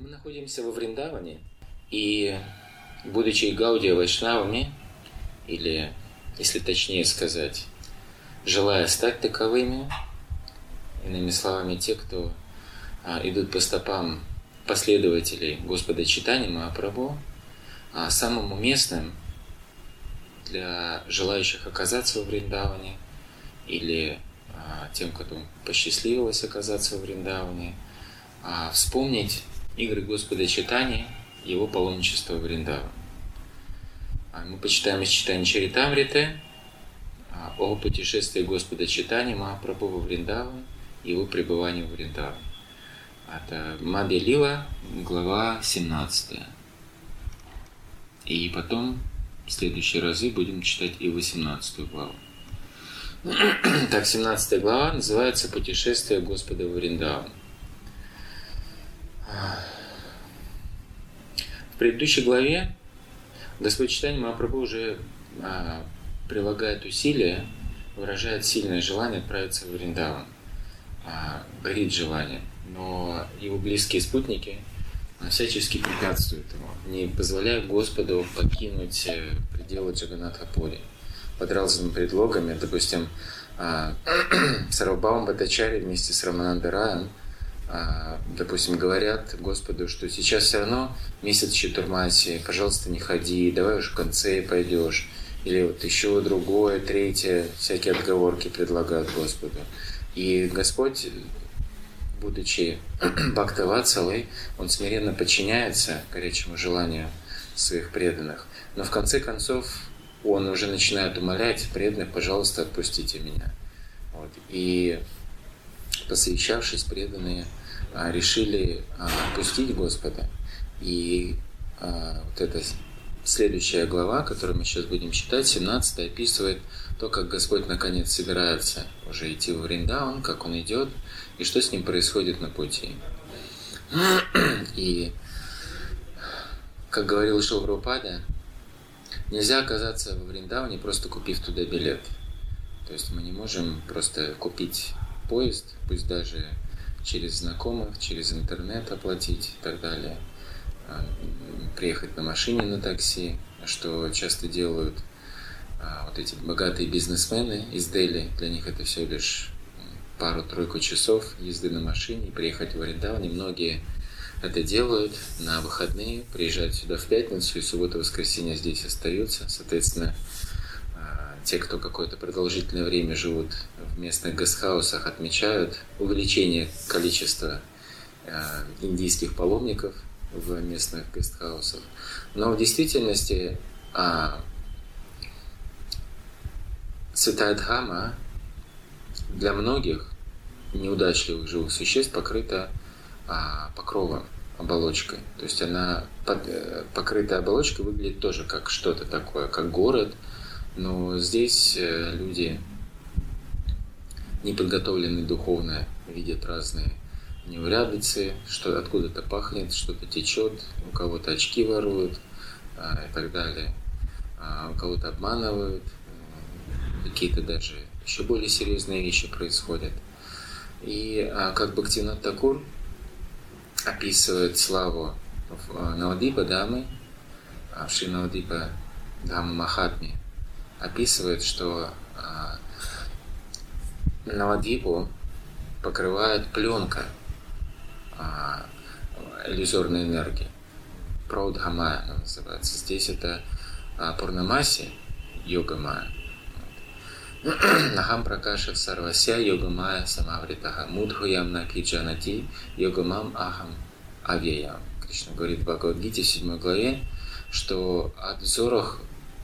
Мы находимся во Вриндаване, и будучи Гаудия Вайшнавами, или, если точнее сказать, желая стать таковыми, иными словами, те, кто а, идут по стопам последователей Господа Читания Махапрабху, а самым уместным для желающих оказаться во Вриндаване или а, тем, кто посчастливилось оказаться во Вриндаване, а, вспомнить игры Господа Читания, его паломничество в Вриндаван. А, мы почитаем из читания Чаритамриты о путешествии Господа Читания Махапрабху во Вриндаван его пребывании в Вриндаван. Это Мадья Лила, глава 17. И потом в следующие разы будем читать и 18 главу. Так, 17 глава называется «Путешествие Господа в Вриндаван». В предыдущей главе Господь Читание Махапрабху уже а, прилагает усилия, выражает сильное желание отправиться в Вриндаван. А, горит желание. Но его близкие спутники всячески препятствуют ему, не позволяя Господу покинуть э, пределы Джаганатхапури под разными предлогами. Допустим, а, Сарвабаум Батачари вместе с Раманандараем а, допустим, говорят Господу, что сейчас все равно месяц Чатурмаси, пожалуйста, не ходи, давай уж в конце пойдешь. Или вот еще другое, третье, всякие отговорки предлагают Господу. И Господь, будучи Бхактаватсалой, он смиренно подчиняется горячему желанию своих преданных. Но в конце концов он уже начинает умолять преданных, пожалуйста, отпустите меня. Вот. И посвящавшись, преданные а, решили а, отпустить Господа. И а, вот эта следующая глава, которую мы сейчас будем читать, 17 описывает то, как Господь наконец собирается уже идти в Вриндаун, как он идет, и что с ним происходит на пути. И, как говорил Шилпрупада, нельзя оказаться во Вриндауне, просто купив туда билет. То есть мы не можем просто купить поезд, пусть даже через знакомых, через интернет оплатить и так далее. А, приехать на машине, на такси, что часто делают а, вот эти богатые бизнесмены из Дели. Для них это все лишь пару-тройку часов езды на машине, приехать в Ориндау. Немногие это делают на выходные, приезжают сюда в пятницу и субботу-воскресенье здесь остаются. Соответственно, те, кто какое-то продолжительное время живут в местных гестхаусах, отмечают увеличение количества э, индийских паломников в местных гестхаусах. Но в действительности а, Святая Дхама для многих неудачливых живых существ покрыта а, покровом, оболочкой. То есть она под, э, покрытая оболочкой выглядит тоже как что-то такое, как город – но здесь э, люди неподготовленные духовно видят разные неурядицы, что откуда-то пахнет, что-то течет, у кого-то очки воруют а, и так далее, а у кого-то обманывают, э, какие-то даже еще более серьезные вещи происходят. И а, как Бхактинат Такур описывает славу э, Навадипа Дамы, Шри Навадипа Дама Махатми, описывает, что а, Навадвипу покрывает пленка а, иллюзорной энергии. Праудхамая она называется. Здесь это а, Пурнамаси, йога майя. Нахам пракаша сарвася йога майя самавритаха мудхуям наки джанати йогамам ахам авьяям. Кришна говорит в Бхагавадгите в 7 главе, что от взоров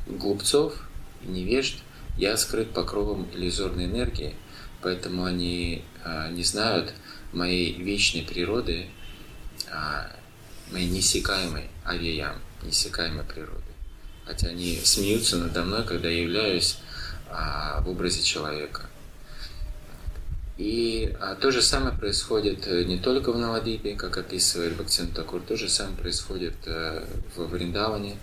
глупцов невежд, я скрыт покровом иллюзорной энергии, поэтому они а, не знают моей вечной природы, а, моей несекаемой авиям, несекаемой природы. Хотя они смеются надо мной, когда я являюсь а, в образе человека. И то же самое происходит э, не только в Навадипе, как описывает Бхактин Такур, то же самое происходит а, в Вриндаване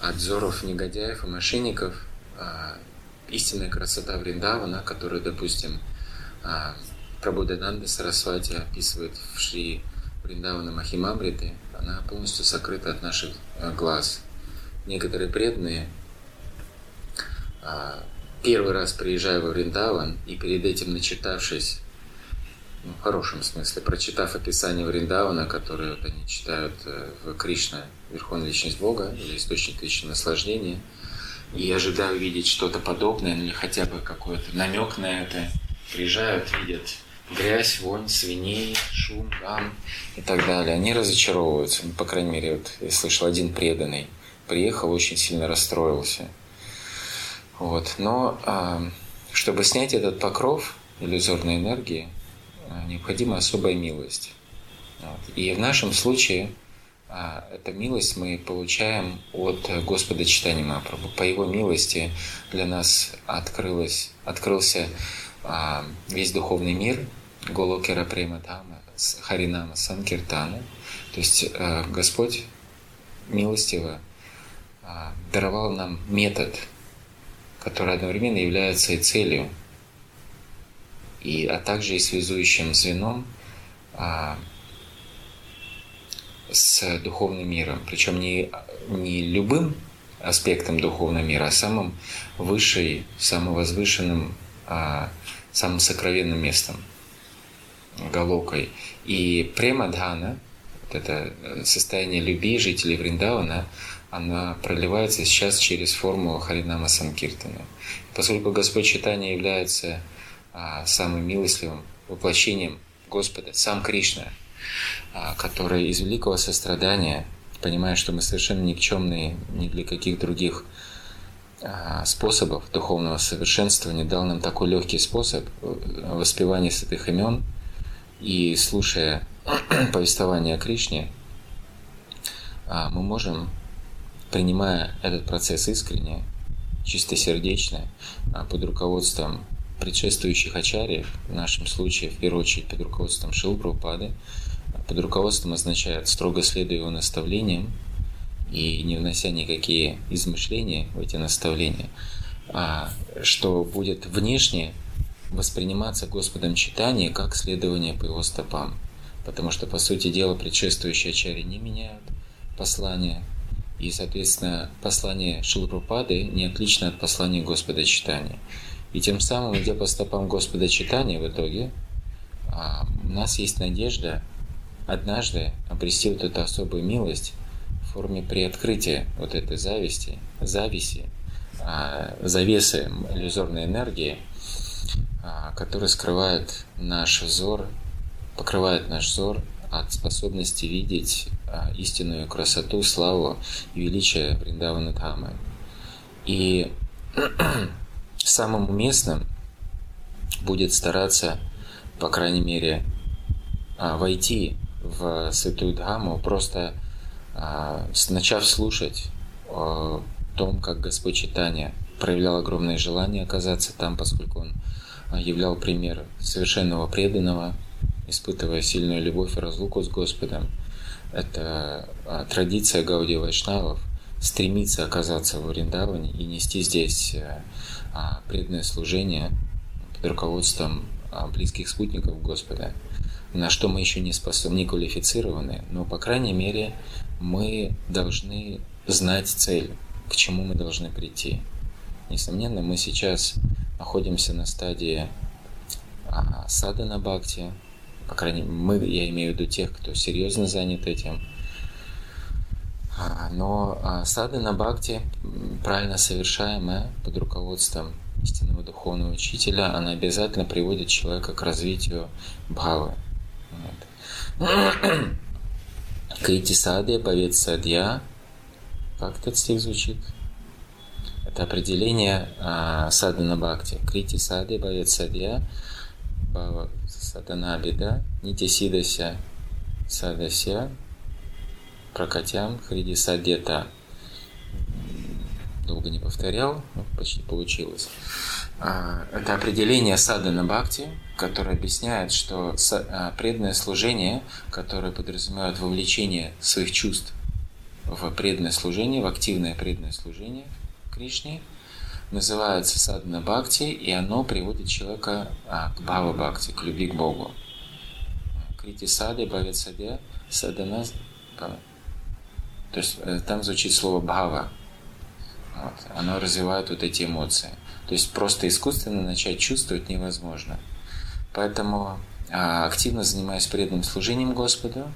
от взоров негодяев и мошенников – истинная красота Вриндавана, которую, допустим, а, Прабhuдананда Сарасвати описывает в Шри Вриндавана Махимамриты, она полностью сокрыта от наших э, глаз. Некоторые преданные, а, первый раз приезжая во Вриндаван и перед этим начитавшись, ну, в хорошем смысле, прочитав описание Вриндавана, которое вот они читают э, в Кришна, Верховная Личность Бога, или Источник Личного Наслаждения, и ожидая увидеть что-то подобное, или хотя бы какой-то намек на это, приезжают, видят грязь, вонь, свиней, шум, гам и так далее. Они разочаровываются. Ну, по крайней мере, вот я слышал, один преданный приехал, очень сильно расстроился. Вот. Но а, чтобы снять этот покров иллюзорной энергии, а, необходима особая милость. Вот. И в нашем случае эту милость мы получаем от Господа Читания Мапрабху. По Его милости для нас открылось, открылся а, весь духовный мир, Голокера Прематама, Харинама Санкиртана. То есть э, Господь милостиво а, даровал нам метод, который одновременно является и целью, и, а также и связующим звеном а, с духовным миром. Причем не, не любым аспектом духовного мира, а самым высшей, самым возвышенным, самым сокровенным местом – Галокой. И премадхана, вот это э, состояние любви жителей Вриндавана, она проливается сейчас через форму Харинама Санкиртана. Поскольку Господь Читания является а, самым милостливым воплощением Господа, сам Кришна, а, который из великого сострадания, понимая, что мы совершенно никчемные ни для каких других а, способов духовного совершенствования, дал нам такой легкий способ э, воспевания святых имен – и слушая повествование о Кришне, а, мы можем, принимая этот процесс искренне, чистосердечно, а, под руководством предшествующих ачарьев, в нашем случае, в первую очередь, под руководством Шилпрупады, под руководством означает строго следуя его наставлениям и не внося никакие измышления в эти наставления, а что будет внешне восприниматься Господом читание как следование по его стопам. Потому что, по сути дела, предшествующие ачари не меняют послания, и, соответственно, послание Шилпрупады не отлично от послания Господа читания. И тем самым, идя по стопам Господа читания, в итоге а, у нас есть надежда однажды обрести вот эту особую милость в форме приоткрытия вот этой зависти, зависи, а, завесы иллюзорной энергии – а, который скрывает наш взор, покрывает наш взор от способности видеть а, истинную красоту, славу и величие Вриндавана Дхамы. И самым уместным будет стараться, по крайней мере, войти в Святую Дхаму, просто начав слушать о том, как Господь Читания проявлял огромное желание оказаться там, поскольку он являл пример совершенного преданного, испытывая сильную любовь и разлуку с Господом. Это а, традиция Гауди Вайшнавов стремиться оказаться в Вриндаване и нести здесь э, а, преданное служение под руководством а, близких спутников Господа, на что мы еще не способны, не квалифицированы, но, по крайней мере, мы должны знать цель, к чему мы должны прийти. Несомненно, мы сейчас находимся на стадии а, садана бхакти, по крайней мере, мы, я имею в виду тех, кто серьезно занят этим. А, но а, садана бхакти, правильно совершаемая под руководством истинного духовного учителя, она обязательно приводит человека к развитию бхавы. Вот. Крити сады, повед садья. Как этот стих звучит? Это определение а, садана бхакти. Крити сады бхавет садья, бхава садана беда, нити сидася садася, прокатям хриди садета. Долго не повторял, но почти получилось. А, это определение садана бхакти, которое объясняет, что а, преданное служение, которое подразумевает вовлечение своих чувств в преданное служение, в активное преданное служение – Кришне, называется садна бхакти, и оно приводит человека а, к бхава бхакти, к любви к Богу. Крити сады, бхавет саде, Садана, то есть э, там звучит слово бхава. Вот. Оно развивает вот эти эмоции. То есть просто искусственно начать чувствовать невозможно. Поэтому а, активно занимаясь преданным служением Господу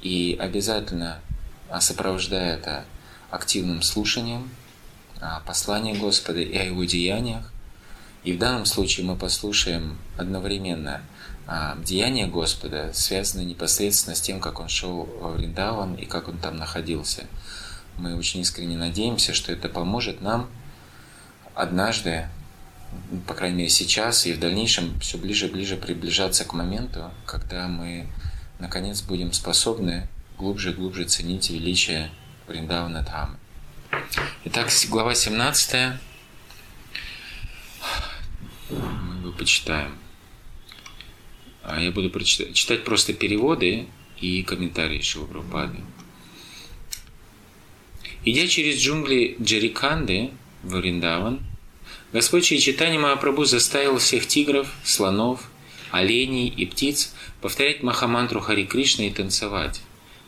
и обязательно а, сопровождая это активным слушанием а, послания Господа и о Его деяниях. И в данном случае мы послушаем одновременно деяния Господа, связанные непосредственно с тем, как Он шел во Вриндаван и как Он там находился. Мы очень искренне надеемся, что это поможет нам однажды по крайней мере сейчас и в дальнейшем все ближе и ближе приближаться к моменту, когда мы наконец будем способны глубже и глубже ценить величие Вриндавана Дхамы. Итак, глава 17 мы его почитаем. А я буду прочитать, читать просто переводы и комментарии Шилапрапады. Идя через джунгли Джариканды в Вриндаван, Господь Чайтани Махапрабху заставил всех тигров, слонов, оленей и птиц повторять Махамантру Хари Кришна и танцевать.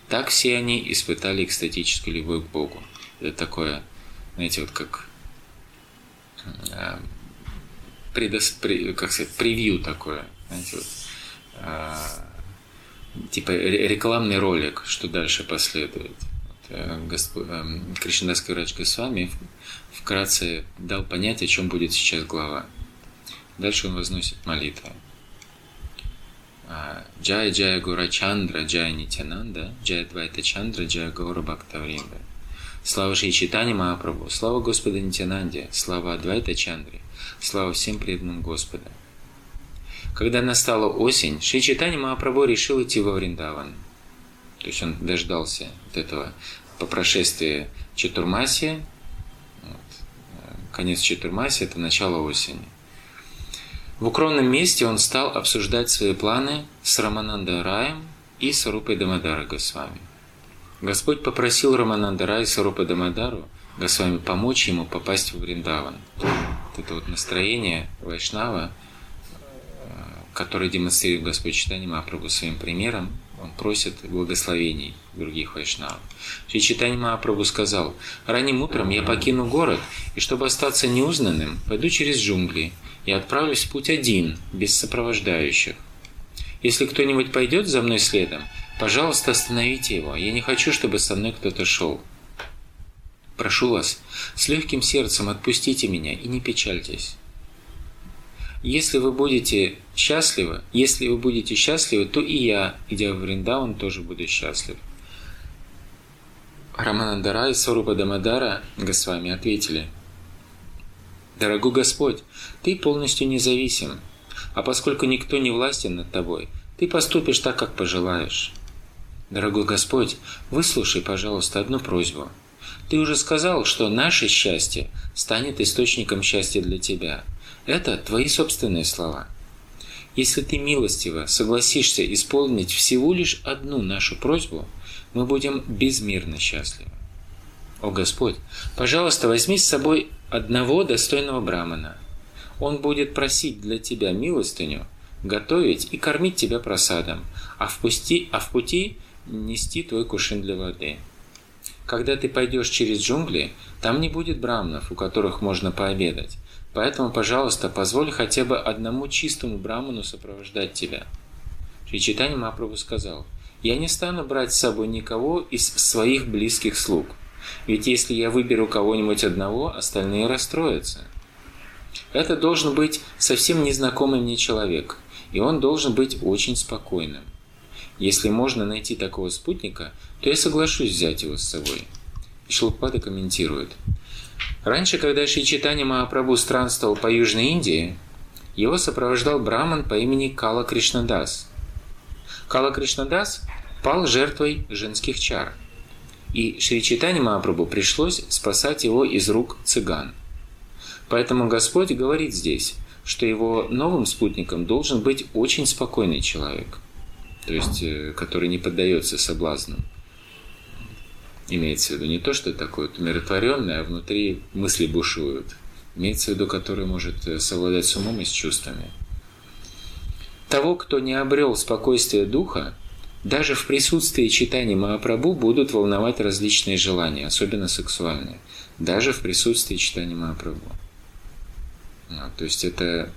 Так все они испытали экстатическую любовь к Богу. Это такое, знаете, вот как э, предос, как сказать, превью такое, знаете, вот, э, типа рекламный ролик, что дальше последует. Вот, э, Госп... э, Кришнадас Каврач Госвами вкратце дал понять, о чем будет сейчас глава. Дальше он возносит молитву. А, Джая Джая Гура Чандра, Джая Нитянанда, Джая Двайта Чандра, Джая Гаура Бхактавринда. Слава Шри Читани Махапрабху, слава Господа Нитянанде, слава Адвайта Чандре, слава всем преданным Господа. Когда настала осень, Шри Читани Махапрабху решил идти во Вриндаван. То есть он дождался вот этого по прошествии Четурмаси, конец Четурмаси, это начало осени. В укромном месте он стал обсуждать свои планы с Рамананда Раем и Сарупой Дамадара Госвами. Господь попросил Рамананда Рая и Сарупа Дамадару Госвами помочь ему попасть в Вриндаван. Вот это вот настроение Вайшнава, э, которое демонстрирует Господь Читание Махапрабху своим примером, он просит благословений других вайшнавов. Шри Читани Махапрабху сказал, «Ранним утром я покину город, и чтобы остаться неузнанным, пойду через джунгли и отправлюсь в путь один, без сопровождающих. Если кто-нибудь пойдет за мной следом, пожалуйста, остановите его. Я не хочу, чтобы со мной кто-то шел. Прошу вас, с легким сердцем отпустите меня и не печальтесь. Если вы будете счастливы, если вы будете счастливы, то и я, идя в Вриндаун, тоже буду счастлив. Раманандара и Сарупа Дамадара Госвами ответили, «Дорогой Господь, Ты полностью независим, а поскольку никто не властен над Тобой, Ты поступишь так, как пожелаешь. Дорогой Господь, выслушай, пожалуйста, одну просьбу. Ты уже сказал, что наше счастье станет источником счастья для Тебя. Это твои собственные слова. Если ты милостиво согласишься исполнить всего лишь одну нашу просьбу, мы будем безмерно счастливы. О Господь, пожалуйста, возьми с собой одного достойного брамана. Он будет просить для тебя милостыню, готовить и кормить тебя просадом, а в пути, а в пути нести твой кувшин для воды. Когда ты пойдешь через джунгли, там не будет брамнов, у которых можно пообедать. Поэтому, пожалуйста, позволь хотя бы одному чистому браману сопровождать тебя. Шри Читани Мапрабху сказал, «Я не стану брать с собой никого из своих близких слуг, ведь если я выберу кого-нибудь одного, остальные расстроятся. Это должен быть совсем незнакомый мне человек, и он должен быть очень спокойным. Если можно найти такого спутника, то я соглашусь взять его с собой». Шлупада комментирует – Раньше, когда Шри Читани Махапрабху странствовал по Южной Индии, его сопровождал браман по имени Кала Кришнадас. Кала Кришнадас пал жертвой женских чар, и Шри Читани Махапрабху пришлось спасать его из рук цыган. Поэтому Господь говорит здесь, что его новым спутником должен быть очень спокойный человек, то есть э, который не поддается соблазнам имеется в виду не то, что такое умиротворенное, а внутри мысли бушуют. Имеется в виду, который может э, совладать с умом и с чувствами. Того, кто не обрел спокойствие духа, даже в присутствии читания Махапрабху будут волновать различные желания, особенно сексуальные. Даже в присутствии читания Махапрабху. Ну, то есть это,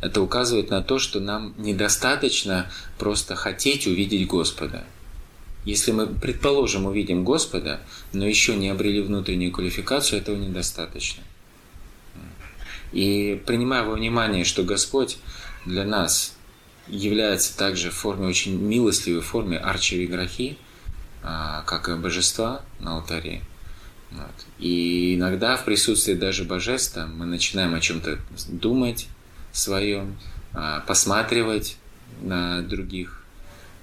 это указывает на то, что нам недостаточно просто хотеть увидеть Господа. Если мы, предположим, увидим Господа, но еще не обрели внутреннюю квалификацию, этого недостаточно. И принимая во внимание, что Господь для нас является также в форме очень милостливой форме арчевиграхи, а, как и божества на алтаре. Вот. И иногда в присутствии даже божества мы начинаем о чем-то думать своем, а, посматривать на других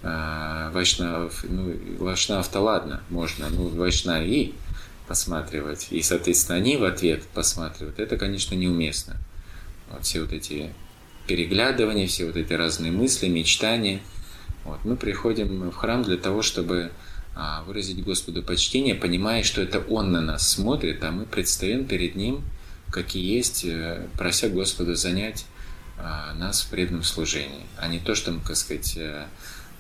а, вайшнавов. Ну, вайшнав-то ладно, можно, ну, вайшнави посматривать, и, соответственно, они в ответ посматривают. Это, конечно, неуместно. Вот все вот эти переглядывания, все вот эти разные мысли, мечтания. Вот. Мы приходим в храм для того, чтобы а, выразить Господу почтение, понимая, что это Он на нас смотрит, а мы предстаем перед Ним, как и есть, э, прося Господа занять а, нас в преданном служении, а не то, что мы, так сказать, э,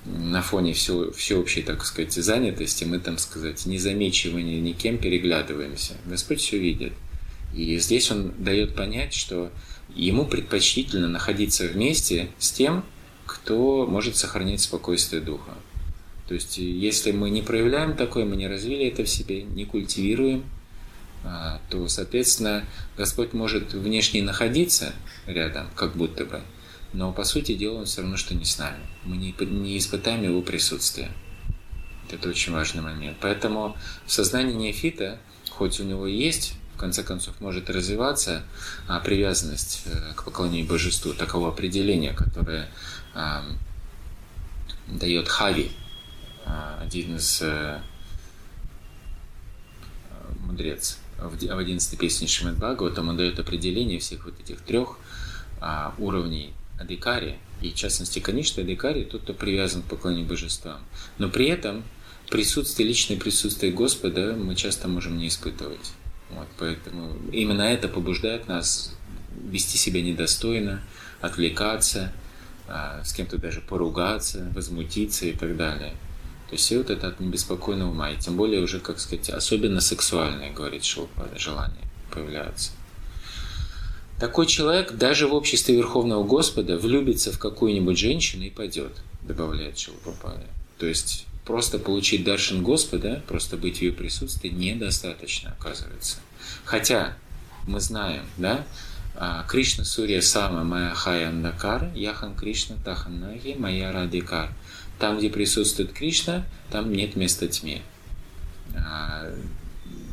на фоне все, всеобщей, так сказать, занятости мы, там сказать, не замечивания никем переглядываемся. Господь все видит. И здесь Он дает понять, что ему предпочтительно находиться вместе с тем, кто может сохранить спокойствие духа. То есть, если мы не проявляем такое, мы не развили это в себе, не культивируем, а, то, соответственно, Господь может внешне находиться рядом, как будто бы, но по сути дела Он все равно, что не с нами. Мы не, не испытаем Его присутствия. Это очень важный момент. Поэтому в сознании неофита, хоть у него есть в конце концов может развиваться а, привязанность э, к поклонению божеству, такого определения, которое а, дает Хави, а, один из а, мудрец. В 11 песне Шримад Бхагаватам он дает определение всех вот этих трех а, уровней Адикари, и в частности, конечно, Адикари тот, кто привязан к поклонению божествам. Но при этом присутствие, личное присутствие Господа мы часто можем не испытывать. Вот, поэтому именно это побуждает нас вести себя недостойно, отвлекаться, а, с кем-то даже поругаться, возмутиться и так далее. То есть все вот это от небеспокойного ума, и тем более уже, как сказать, особенно сексуальное, говорит Шилпада, желание появляется. Такой человек даже в обществе Верховного Господа влюбится в какую-нибудь женщину и пойдет, добавляет Шилпапада. То есть просто получить даршин Господа, просто быть в ее присутствии, недостаточно, оказывается. Хотя мы знаем, да, а, Кришна Сурья Сама Майя Хаяндакар, Яхан Кришна Таханаги Майя Радикар. Там, где присутствует Кришна, там нет места тьме.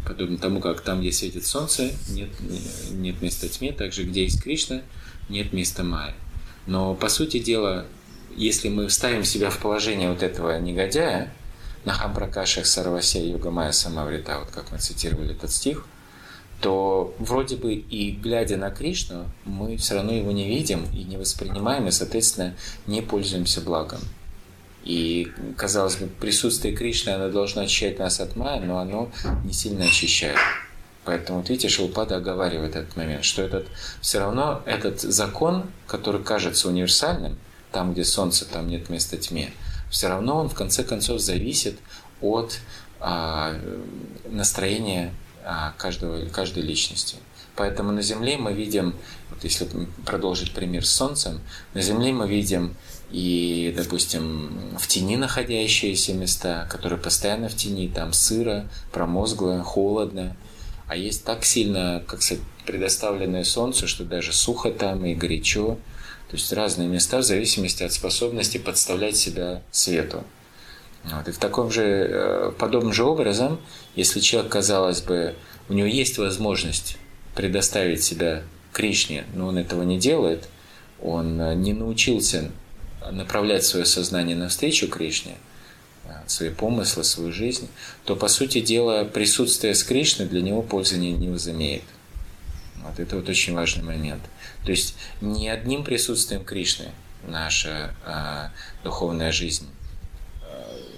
Подобно тому, как там, где светит солнце, нет, нет места тьме, также где есть Кришна, нет места Майя. Но, по сути дела, если мы ставим себя в положение вот этого негодяя, Нахам Пракашах Сарвася Йога Майя Самаврита, вот как мы цитировали этот стих, то вроде бы и глядя на Кришну, мы все равно его не видим и не воспринимаем, и, соответственно, не пользуемся благом. И, казалось бы, присутствие Кришны, оно должно очищать нас от Майя, но оно не сильно очищает. Поэтому, вот видите, Шилпада оговаривает этот момент, что этот, все равно этот закон, который кажется универсальным, там, где солнце, там нет места тьме, все равно он в конце концов зависит от а, настроения а, каждого, каждой личности. Поэтому на Земле мы видим, вот если продолжить пример с Солнцем, на Земле мы видим и, допустим, в тени находящиеся места, которые постоянно в тени, там сыро, промозгло, холодно, а есть так сильно, как сказать, предоставленное Солнцу, что даже сухо там и горячо, то есть разные места в зависимости от способности подставлять себя свету. Вот. И в таком же, э, подобным же образом, если человек, казалось бы, у него есть возможность предоставить себя Кришне, но он этого не делает, он э, не научился направлять свое сознание навстречу Кришне, э, свои помыслы, свою жизнь, то, по сути дела, присутствие с Кришной для него пользы не, не возымеет. Вот это вот очень важный момент. То есть не одним присутствием Кришны наша э, духовная жизнь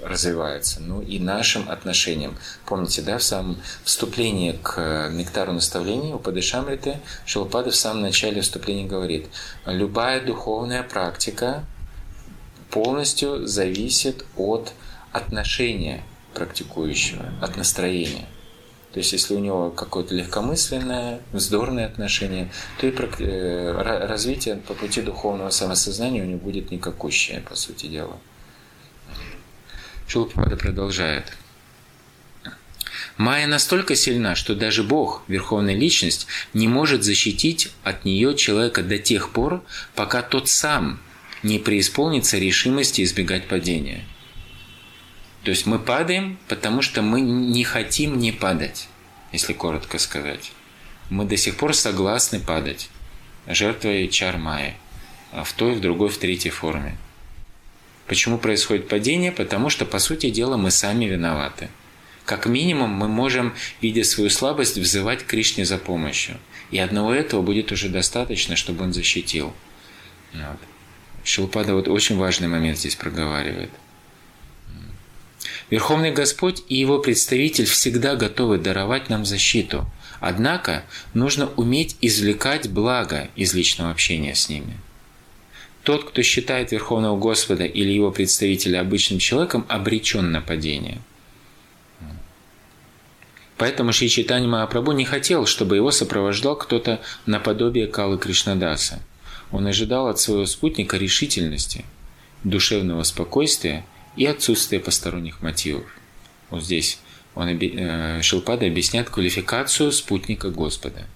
э, развивается, но и нашим отношением. Помните, да, в самом вступлении к нектару наставлений у Падышамриты Шилпада в самом начале вступления говорит, любая духовная практика полностью зависит от отношения практикующего, от настроения. То есть, если у него какое-то легкомысленное, вздорное отношение, то и э, развитие по пути духовного самосознания у него будет никакущее, по сути дела. Шилпада продолжает. Майя настолько сильна, что даже Бог, Верховная Личность, не может защитить от нее человека до тех пор, пока тот сам не преисполнится решимости избегать падения – то есть мы падаем, потому что мы не хотим не падать, если коротко сказать. Мы до сих пор согласны падать, жертвой чармаи, а в той, в другой, в третьей форме. Почему происходит падение? Потому что, по сути дела, мы сами виноваты. Как минимум, мы можем, видя свою слабость, взывать Кришне за помощью. И одного этого будет уже достаточно, чтобы он защитил. Вот. Шилпада вот очень важный момент здесь проговаривает – Верховный Господь и Его представитель всегда готовы даровать нам защиту. Однако нужно уметь извлекать благо из личного общения с ними. Тот, кто считает Верховного Господа или его представителя обычным человеком, обречен на падение. Поэтому Шри Читани Махапрабху не хотел, чтобы его сопровождал кто-то наподобие Калы Кришнадаса. Он ожидал от своего спутника решительности, душевного спокойствия – и отсутствие посторонних мотивов. Вот здесь он, э, Шилпада объясняет квалификацию спутника Господа.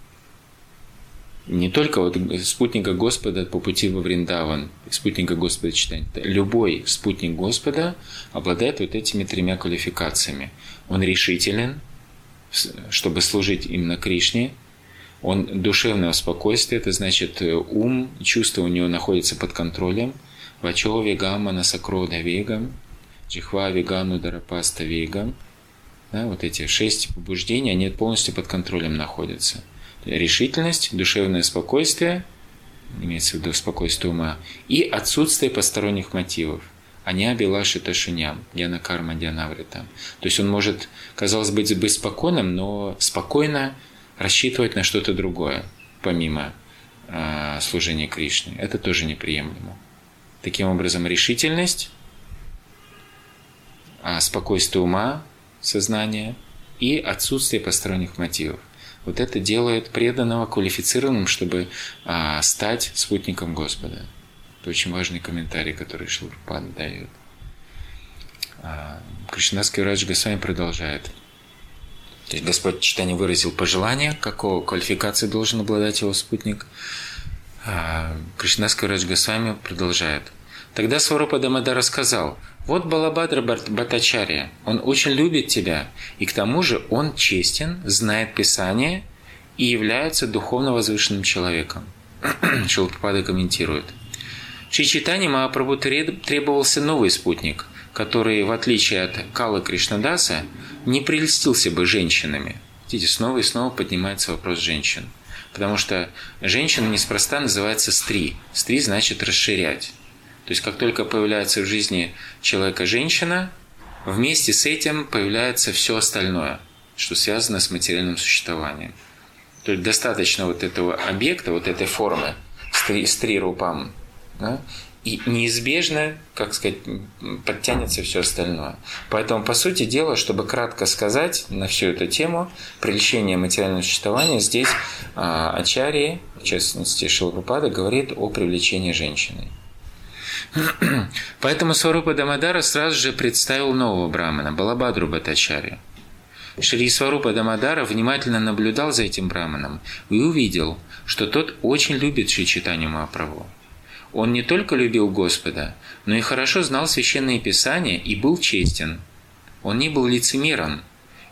Не только вот спутника Господа по пути во Вриндаван, спутника Господа читания. Любой спутник Господа обладает вот этими тремя квалификациями. Он решителен, чтобы служить именно Кришне, он душевного спокойствия, это значит э, ум, чувства у него находятся под контролем. Вачо вегама насакрода вегам, джихва, вегану, дарапаста, вега, да, вот эти шесть побуждений, они полностью под контролем находятся. Решительность, душевное спокойствие, имеется в виду спокойствие ума, и отсутствие посторонних мотивов. Они абилаши ташуням, дьяна карма, дьянавритам. То есть он может, казалось быть, быть спокойным, но спокойно рассчитывать на что-то другое, помимо э, служения Кришне. Это тоже неприемлемо. Таким образом, решительность, а, спокойствие ума, сознания и отсутствие посторонних мотивов. Вот это делает преданного квалифицированным, чтобы а, стать спутником Господа. Это очень важный комментарий, который Шилпад дает. А, Кришнаский Радж Госвами продолжает. То есть Господь читание выразил пожелание, какого квалификации должен обладать его спутник. А, Кришнаский Радж Госвами продолжает. Тогда Сварупа Дамада рассказал, вот Балабадра Батачария, он очень любит тебя, и к тому же он честен, знает Писание и является духовно возвышенным человеком. Шилпада комментирует. Чичитани Махапрабху требовался новый спутник, который, в отличие от Калы Кришнадаса, не прельстился бы женщинами. Видите, снова и снова поднимается вопрос женщин. Потому что женщина неспроста называется стри. Стри значит расширять. То есть как только появляется в жизни человека женщина, вместе с этим появляется все остальное, что связано с материальным существованием. То есть достаточно вот этого объекта, вот этой формы с три рупам, да, и неизбежно, как сказать, подтянется все остальное. Поэтому, по сути дела, чтобы кратко сказать на всю эту тему, прельщение материального существования, здесь а, Ачарьи, в частности Шилпада, говорит о привлечении женщины. Поэтому Сварупа Дамадара сразу же представил нового брамана, Балабадру Батачари. Шри Сварупа Дамадара внимательно наблюдал за этим браманом и увидел, что тот очень любит Шри Читанию Махапрабху. Он не только любил Господа, но и хорошо знал священные писания и был честен. Он не был лицемером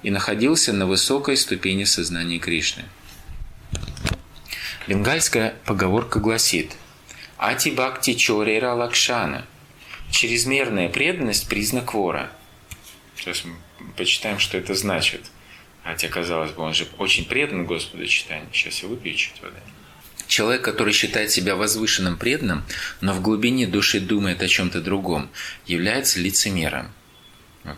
и находился на высокой ступени сознания Кришны. Бенгальская поговорка гласит – Ати бхакти чорера лакшана. Чрезмерная преданность – признак вора. Сейчас мы почитаем, что это значит. Хотя, казалось бы, он же очень предан Господу читанию. Сейчас я выпью чуть воды. Человек, который считает себя возвышенным преданным, но в глубине души думает о чем-то другом, является лицемером.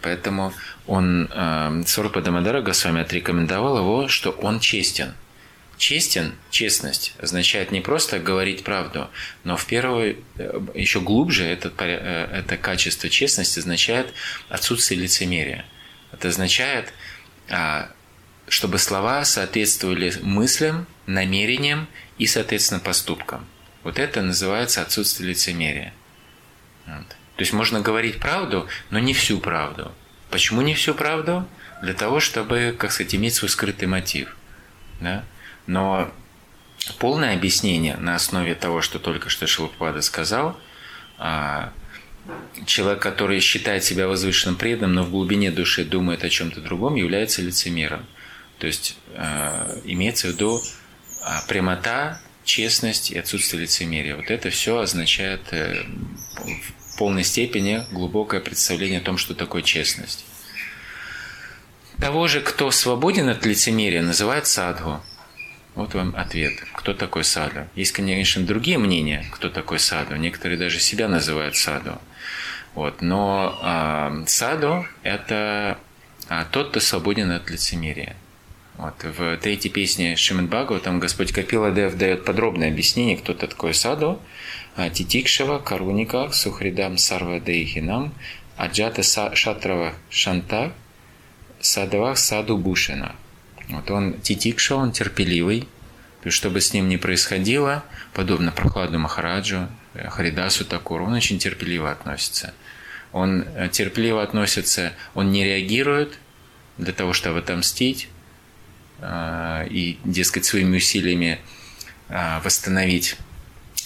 Поэтому он, э, Сорпа Дамадара Госвами отрекомендовал его, что он честен – честен, честность означает не просто говорить правду, но в первую, э, еще глубже это, э, это качество честности означает отсутствие лицемерия. Это означает, а, чтобы слова соответствовали мыслям, намерениям и, соответственно, поступкам. Вот это называется отсутствие лицемерия. Вот. То есть можно говорить правду, но не всю правду. Почему не всю правду? Для того, чтобы, как сказать, иметь свой скрытый мотив. Да? Но полное объяснение на основе того, что только что Шилпада сказал, а, человек, который считает себя возвышенным преданным, но в глубине души думает о чем-то другом, является лицемером. То есть а, имеется в виду а, прямота, честность и отсутствие лицемерия. Вот это все означает э, в полной степени глубокое представление о том, что такое честность. Того же, кто свободен от лицемерия, называют садху. Вот вам ответ. Кто такой саду? Есть, конечно, другие мнения, кто такой саду. Некоторые даже себя называют саду. Вот. Но э, саду – это а, тот, кто свободен от лицемерия. Вот. В третьей песне Шиман Багу там Господь Капила Дев дает подробное объяснение, кто такой саду. А, Титикшева, Каруника, Сухридам Сарва Дейхинам, Аджата Шатрава Шанта, Садавах Саду Бушина – вот он титикша, он терпеливый, то есть, чтобы с ним не происходило, подобно Прохладу Махараджу, э, Харидасу Такуру, он очень терпеливо относится. Он э, терпеливо относится, он не реагирует для того, чтобы отомстить э, и, дескать, своими усилиями восстановить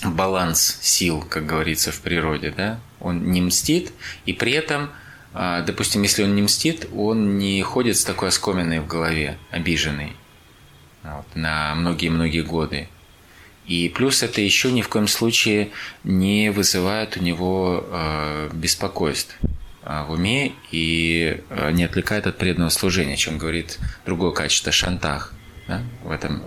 баланс сил, как говорится в природе. Да? Он не мстит, и при этом – допустим, если он не мстит, он не ходит с такой оскоменной в голове, обиженный вот, на многие-многие годы. И плюс это еще ни в коем случае не вызывает у него э, беспокойств в уме и не отвлекает от преданного служения, о чем говорит другое качество – шантах. Да? В, этом,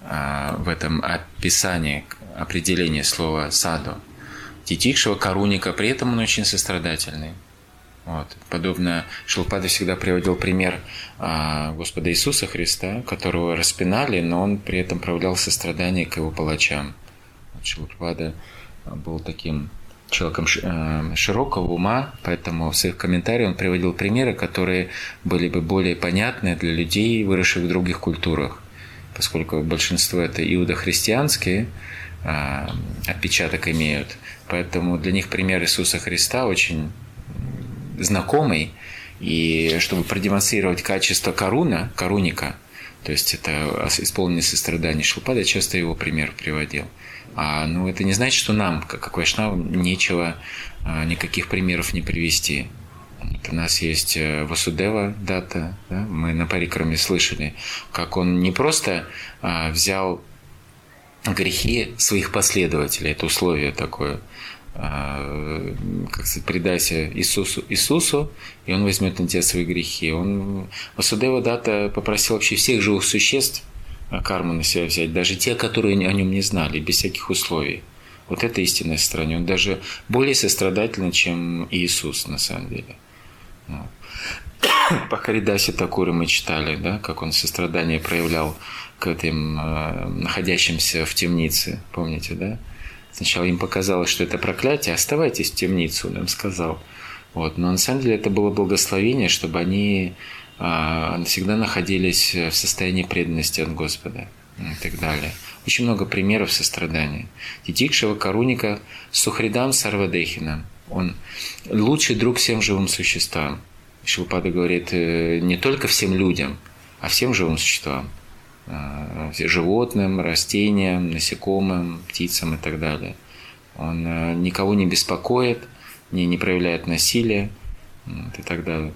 в этом описании, определении слова «саду». Титикшего коруника, при этом он очень сострадательный. Вот. Подобно Шилпада всегда приводил пример а, Господа Иисуса Христа, которого распинали, но он при этом проявлял сострадание к его палачам. Вот Шилпада был таким человеком э, широкого ума, поэтому в своих комментариях он приводил примеры, которые были бы более понятны для людей, выросших в других культурах, поскольку большинство это иудохристианские а, отпечаток имеют. Поэтому для них пример Иисуса Христа очень знакомый, и чтобы продемонстрировать качество коруна, коруника, то есть это исполненное сострадание Шилпада, часто его пример приводил. А, ну, это не значит, что нам, как вайшнав, нечего а, никаких примеров не привести. Вот у нас есть э, Васудева дата, да? мы на Парикраме слышали, как он не просто а, взял грехи своих последователей, это условие такое, как сказать, предайся Иисусу, Иисусу, и Он возьмет на тебя свои грехи. Он, Васудева Дата попросил вообще всех живых существ а, карму на себя взять, даже те, которые о нем не знали, без всяких условий. Вот это истинная стороне. Он даже более сострадательный, чем Иисус, на самом деле. По Харидасе Такуры мы читали, да, как он сострадание проявлял к этим э, находящимся в темнице, помните, да? Сначала им показалось, что это проклятие, оставайтесь в темнице, он им сказал. Вот. Но на самом деле это было благословение, чтобы они а, всегда находились в состоянии преданности от Господа и так далее. Очень много примеров сострадания. Титикшева Каруника Сухридам Сарвадехина. Он лучший друг всем живым существам. Шилпада говорит э, не только всем людям, а всем живым существам. Э, животным, растениям, насекомым, птицам и так далее. Он э, никого не беспокоит, не, не проявляет насилия вот, и так далее.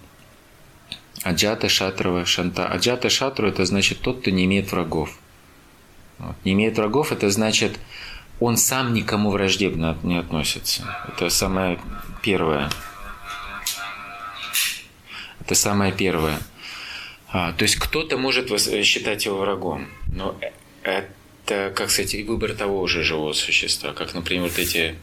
Аджата Шатрова Шанта. Аджата Шатру это значит тот, кто не имеет врагов. Вот. Не имеет врагов это значит он сам никому враждебно не относится. Это самое первое. Это самое первое. А, то есть кто-то может считать его врагом, но это, как сказать, выбор того же живого существа. Как, например, вот эти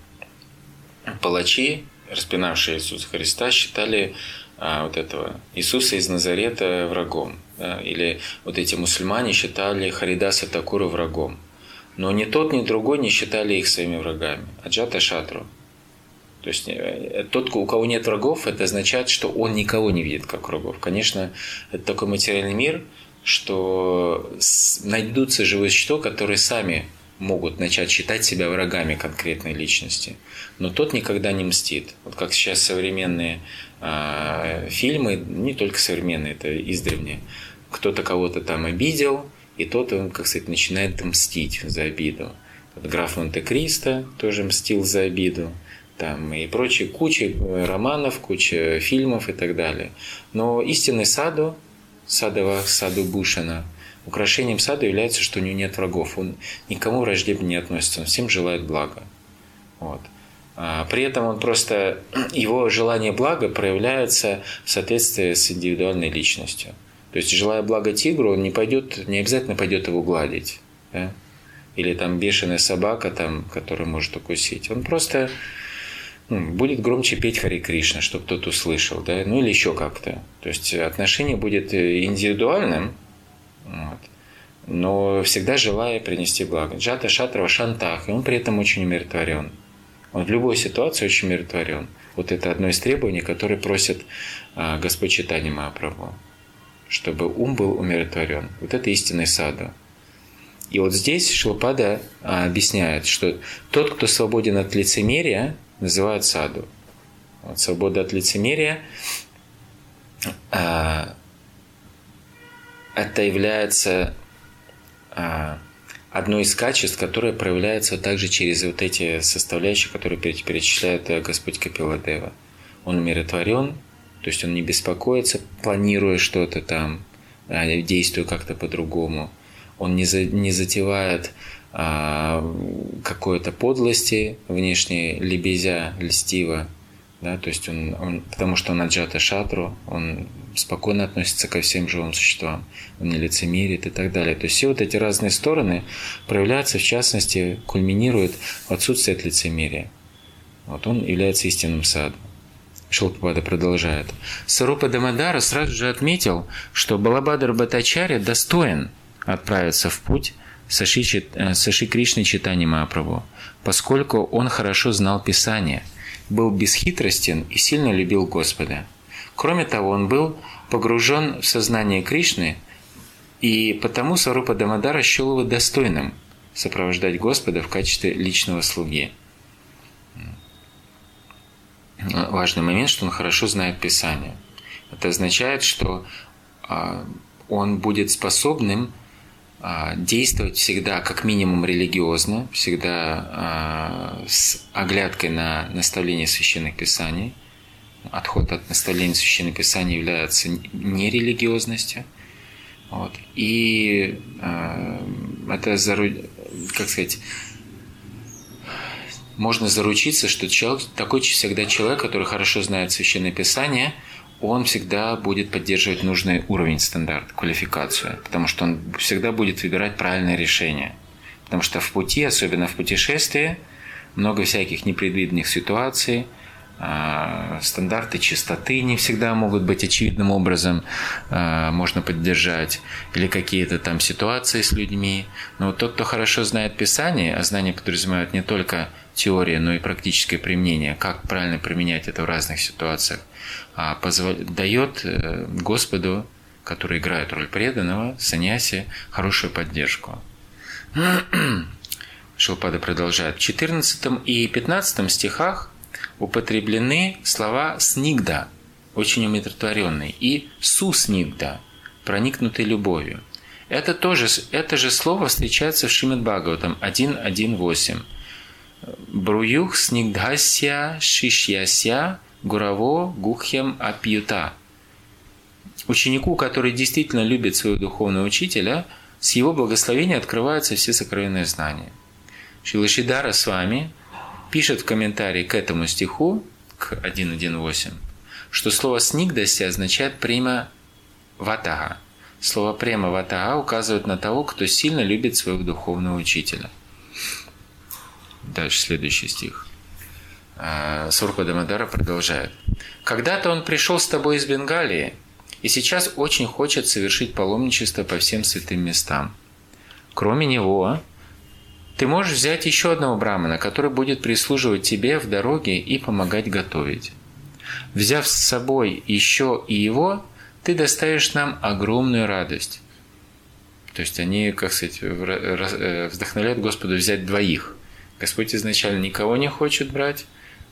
палачи, распинавшие Иисуса Христа, считали а, вот этого Иисуса из Назарета врагом. Да? Или вот эти мусульмане считали Харидаса Такура врагом. Но ни тот, ни другой не считали их своими врагами. Аджата Шатру. То есть э, тот, у кого нет врагов, это означает, что он никого не видит как врагов. Конечно, это такой материальный мир, что найдутся живые существа, которые сами могут начать считать себя врагами конкретной личности. Но тот никогда не мстит. Вот как сейчас современные э, фильмы, не только современные, это издревние, кто-то кого-то там обидел, и тот, как сказать, начинает мстить за обиду. Вот граф Монте-Кристо тоже мстил за обиду. Там и прочие куча романов, куча фильмов и так далее. Но истинный саду, садова саду Бушина – Украшением сада является, что у него нет врагов. Он никому враждебно не относится, он всем желает блага. Вот. А при этом он просто, его желание блага проявляется в соответствии с индивидуальной личностью. То есть, желая блага тигру, он не пойдет, не обязательно пойдет его гладить. Да? Или там бешеная собака, там, которая может укусить. Он просто будет громче петь Хари Кришна, чтобы кто-то услышал, да, ну или еще как-то. То есть отношение будет индивидуальным, вот. Но всегда желая принести благо. Джата Шатрава Шантах, и он при этом очень умиротворен. Он в любой ситуации очень умиротворен. Вот это одно из требований, которые просит а, Господь Читани Махапрабху, чтобы ум был умиротворен. Вот это истинный саду. И вот здесь Шилпада а, объясняет, что тот, кто свободен от лицемерия, называют саду. Вот свобода от лицемерия а, это является а, одно из качеств, которое проявляется также через вот эти составляющие, которые перечисляет э, Господь Капиладева. Он умиротворен, то есть он не беспокоится, планируя что-то там, действуя как-то по-другому. Он не, за, не затевает а, какой-то подлости внешней, лебезя, льстиво, да, то есть он, он, потому что он аджата шатру, он спокойно относится ко всем живым существам, он не лицемерит и так далее. То есть все вот эти разные стороны проявляются, в частности, кульминируют в отсутствии от лицемерия. Вот он является истинным садом. Шилпада продолжает. Сарупа Дамадара сразу же отметил, что Балабадар Батачаря достоин отправиться в путь Саши, э, Саши Кришны Читани Мапрабу, поскольку он хорошо знал Писание – был бесхитростен и сильно любил Господа. Кроме того, он был погружен в сознание Кришны, и потому Сарупа Дамадара счел его достойным сопровождать Господа в качестве личного слуги. Важный момент, что он хорошо знает Писание. Это означает, что а, он будет способным действовать всегда как минимум религиозно, всегда а, с оглядкой на наставление священных писаний. Отход от наставления священных писаний является нерелигиозностью. Вот. И э, это, как сказать, можно заручиться, что человек, такой всегда человек, который хорошо знает священное писание – он всегда будет поддерживать нужный уровень стандарт, квалификацию, потому что он всегда будет выбирать правильное решение. Потому что в пути, особенно в путешествии, много всяких непредвиденных ситуаций, стандарты чистоты не всегда могут быть очевидным образом а, можно поддержать, или какие-то там ситуации с людьми. Но тот, кто хорошо знает Писание, а знание подразумевает не только теория, но и практическое применение, как правильно применять это в разных ситуациях, а дает э, Господу, который играет роль преданного, саньяси, хорошую поддержку. Шилпада продолжает. В 14 и 15 стихах употреблены слова «снигда», очень умиротворенный, и «суснигда», проникнутый любовью. Это, тоже, это же слово встречается в Шримад Бхагаватам 1.1.8. Бруюх снигдхася шишьяся гураво гухьям апьюта. Ученику, который действительно любит своего духовного учителя, с его благословения открываются все сокровенные знания. Шилашидара с вами пишет в комментарии к этому стиху, к 1.1.8, что слово «снигдаси» означает «према ватага». Слово «према ватага» указывает на того, кто сильно любит своего духовного учителя. Дальше следующий стих. а, Сурпа Дамадара продолжает. «Когда-то он пришел с тобой из Бенгалии, и сейчас очень хочет совершить паломничество по всем святым местам. Кроме него, ты можешь взять еще одного брамана, который будет прислуживать тебе в дороге и помогать готовить. Взяв с собой еще и его, ты доставишь нам огромную радость. То есть они, как сказать, э, вдохновляют Господа взять двоих. Господь изначально никого не хочет брать,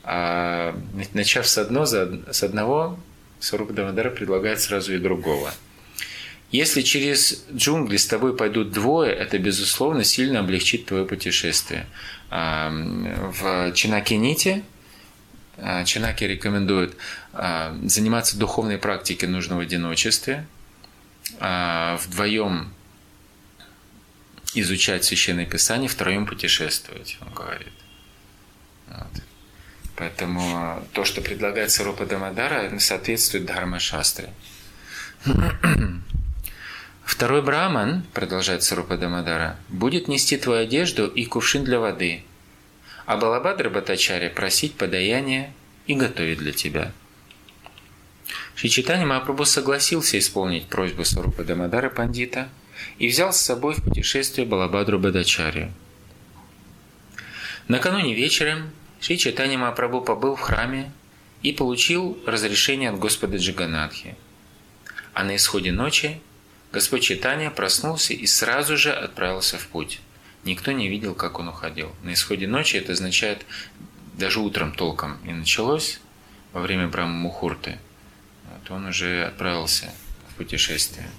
а начав с, одно, с одного, Саруп Дамадара предлагает сразу и другого. Если через джунгли с тобой пойдут двое, это, безусловно, сильно облегчит твое путешествие. А, в Чинакените а, Чинаки рекомендует а, заниматься духовной практикой нужного одиночестве, вдвоем изучать Священное Писание, втроем путешествовать, он говорит. Вот. Поэтому то, что предлагает Сарупа Дамадара, соответствует Дхарма Шастре. Второй браман, продолжает Сарупа Дамадара, будет нести твою одежду и кувшин для воды, а Балабадра Батачаре просить подаяние и готовить для тебя. Шичитани Махапрабху согласился исполнить просьбу Сарупа Дамадара Пандита и взял с собой в путешествие Балабадру Бадачарию. Накануне вечером Шри Чайтани Махапрабху побыл в храме и получил разрешение от Господа Джиганатхи. А на исходе ночи Господь Читания проснулся и сразу же отправился в путь. Никто не видел, как он уходил. На исходе ночи это означает, даже утром толком не началось, во время Брахма Мухурты, вот он уже отправился в путешествие.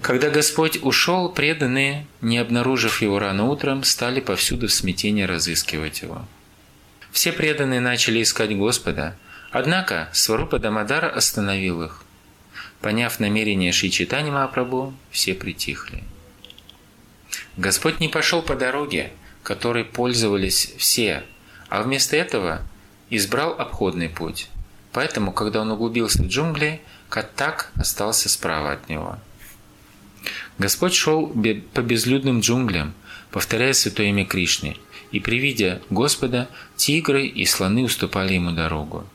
Когда Господь ушел, преданные, не обнаружив его рано утром, стали повсюду в смятении разыскивать его – все преданные начали искать Господа, однако Сварупа Дамадара остановил их. Поняв намерение Шичитани Махапрабху, все притихли. Господь не пошел по дороге, которой пользовались все, а вместо этого избрал обходный путь. Поэтому, когда он углубился в джунгли, Каттак остался справа от него. Господь шел по безлюдным джунглям, повторяя святое имя Кришны – и при виде Господа тигры и слоны уступали ему дорогу.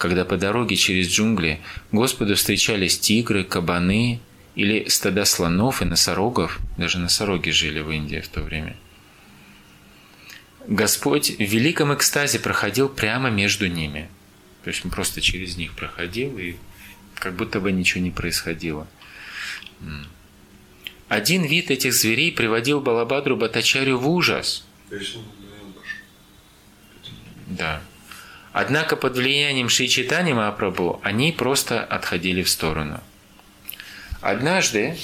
Когда по дороге через джунгли Господу встречались тигры, кабаны или стада слонов и носорогов, даже носороги жили в Индии в то время, Господь в великом экстазе проходил прямо между ними. То есть он просто через них проходил, и как будто бы ничего не происходило. Один вид этих зверей приводил Балабадру Батачарю в ужас – да. Однако под влиянием Шичитани Махапрабху они просто отходили в сторону. Однажды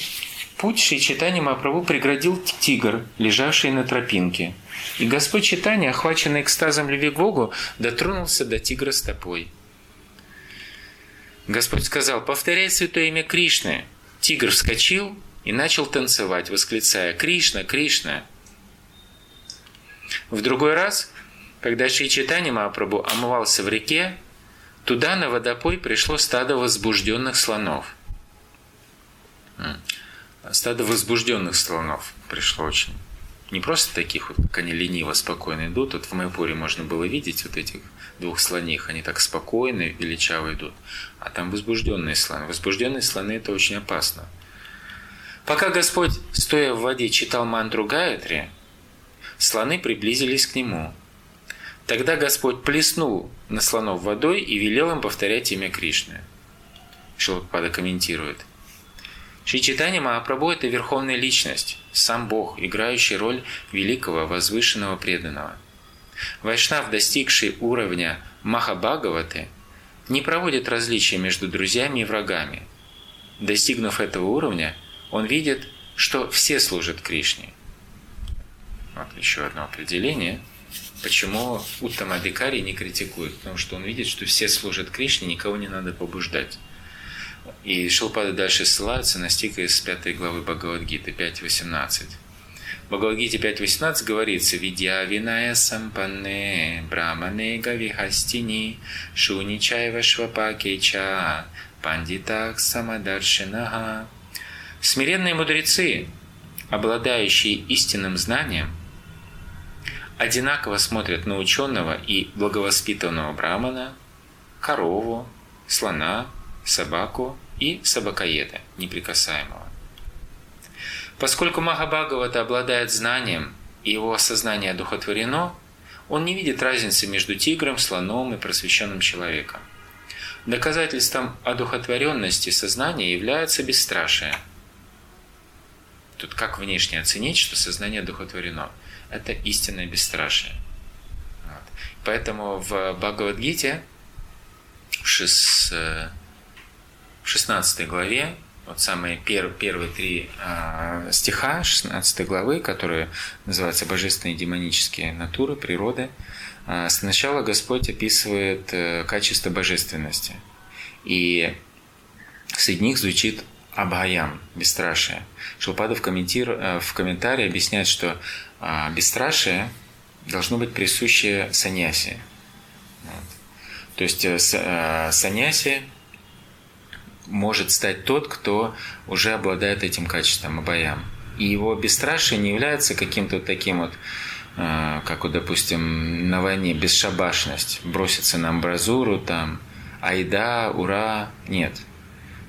путь Шичитани Махапрабху преградил тигр, лежавший на тропинке. И Господь Читани, охваченный экстазом любви к Богу, дотронулся до тигра стопой. Господь сказал, повторяй святое имя Кришны. Тигр вскочил и начал танцевать, восклицая «Кришна, Кришна!» В другой раз, когда Шри Читани Махапрабху омывался в реке, туда на водопой пришло стадо возбужденных слонов. Стадо возбужденных слонов пришло очень. Не просто таких, вот, как они лениво, спокойно идут. Вот в Майпуре можно было видеть вот этих двух слоних. Они так спокойно, величаво идут. А там возбужденные слоны. Возбужденные слоны – это очень опасно. Пока Господь, стоя в воде, читал мантру Гаятри, слоны приблизились к нему. Тогда Господь плеснул на слонов водой и велел им повторять имя Кришны. Шилапада комментирует. Шичитани Махапрабху – это верховная личность, сам Бог, играющий роль великого возвышенного преданного. Вайшнав, достигший уровня Махабхагаваты, не проводит различия между друзьями и врагами. Достигнув этого уровня, он видит, что все служат Кришне. Вот еще одно определение. Почему Уттама Дикари не критикует? Потому что он видит, что все служат Кришне, никого не надо побуждать. И Шилпада дальше ссылается на стих из 5 главы Бхагавадгиты 5.18. В Бхагавадгите 5.18 говорится «Видья виная сампанне, брамане гавихастини, шуничайва швапакеча, пандитак самадаршинага». Смиренные мудрецы, обладающие истинным знанием, одинаково смотрят на ученого и благовоспитанного брамана, корову, слона, собаку и собакоеда, неприкасаемого. Поскольку Махабхагавата обладает знанием и его осознание одухотворено, он не видит разницы между тигром, слоном и просвещенным человеком. Доказательством одухотворенности сознания является бесстрашие. Тут как внешне оценить, что сознание одухотворено? Это истинное бесстрашие. Вот. Поэтому в Бхагавадгите в 16 главе вот самые пер, первые три э, стиха 16 главы, которые называются «Божественные и демонические натуры, природы», э, сначала Господь описывает э, качество божественности. И среди них звучит Абхаям, бесстрашие. Шилпада в, э, в комментарии объясняет, что э, бесстрашие должно быть присуще саньясе. Вот. То есть э, э, саньясе может стать тот, кто уже обладает этим качеством, абаям. И его бесстрашие не является каким-то таким вот, э, как вот, допустим, на войне, бесшабашность, броситься на амбразуру, там, айда, ура, нет.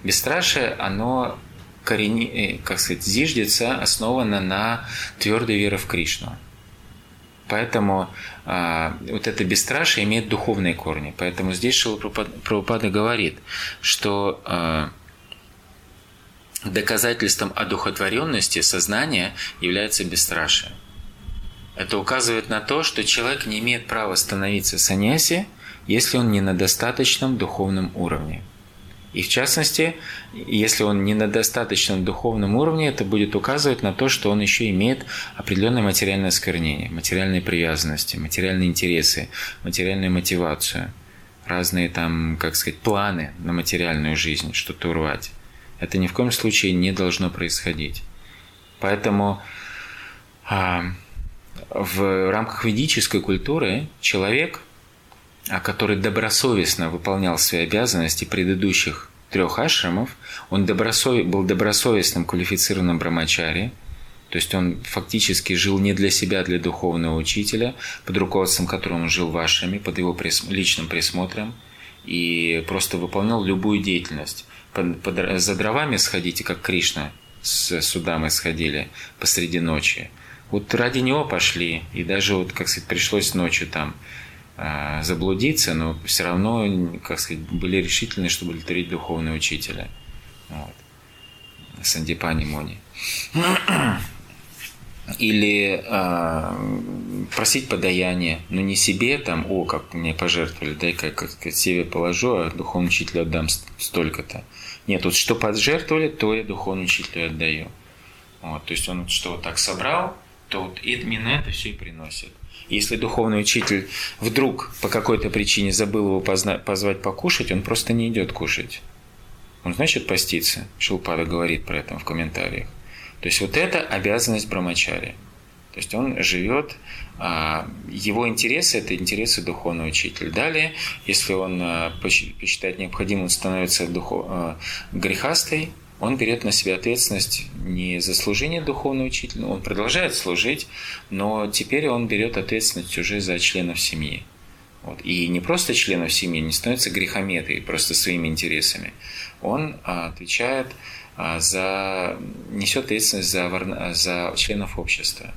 Бесстрашие, оно корени, э, как сказать, зиждется, основано на твердой вере в Кришну. Поэтому а, вот это бесстрашие имеет духовные корни. Поэтому здесь Шила Прабхупада говорит, что а, доказательством одухотворенности сознания является бесстрашие. Это указывает на то, что человек не имеет права становиться саньяси, если он не на достаточном духовном уровне. И в частности, если он не на достаточном духовном уровне, это будет указывать на то, что он еще имеет определенное материальное осквернение, материальные привязанности, материальные интересы, материальную мотивацию, разные там, как сказать, планы на материальную жизнь, что-то урвать. Это ни в коем случае не должно происходить. Поэтому а, в рамках ведической культуры человек – а который добросовестно выполнял свои обязанности предыдущих трех ашрамов, он добросов... был добросовестным квалифицированным брамачари, то есть он фактически жил не для себя, а для духовного учителя, под руководством которого он жил в ашраме, под его прис... личным присмотром, и просто выполнял любую деятельность. Под, под, за дровами сходите, как Кришна с судами сходили посреди ночи. Вот ради него пошли, и даже вот, как сказать, пришлось ночью там заблудиться, но все равно, как сказать, были решительны, чтобы удовлетворить духовного учителя. Вот. Сандипани Мони. Или э, просить подаяние, но не себе там, о, как мне пожертвовали, дай-ка как себе положу, а духовному учителю отдам столько-то. Нет, вот что пожертвовали, то я духовному учителю отдаю. Вот, то есть он что вот так собрал, то вот именно это все и приносит. Если духовный учитель вдруг по какой-то причине забыл его позвать покушать, он просто не идет кушать. Он значит поститься. Шилпада говорит про это в комментариях. То есть вот это обязанность брамачари. То есть он живет, а, его интересы – это интересы духовного учителя. Далее, если он а, посчитает необходимым, он становится духов... А, грехастой, он берет на себя ответственность не за служение духовного учителя, он продолжает служить, но теперь он берет ответственность уже за членов семьи. Вот. И не просто членов семьи, не становится грехометой просто своими интересами. Он а, отвечает а, за, несет ответственность за, за членов общества.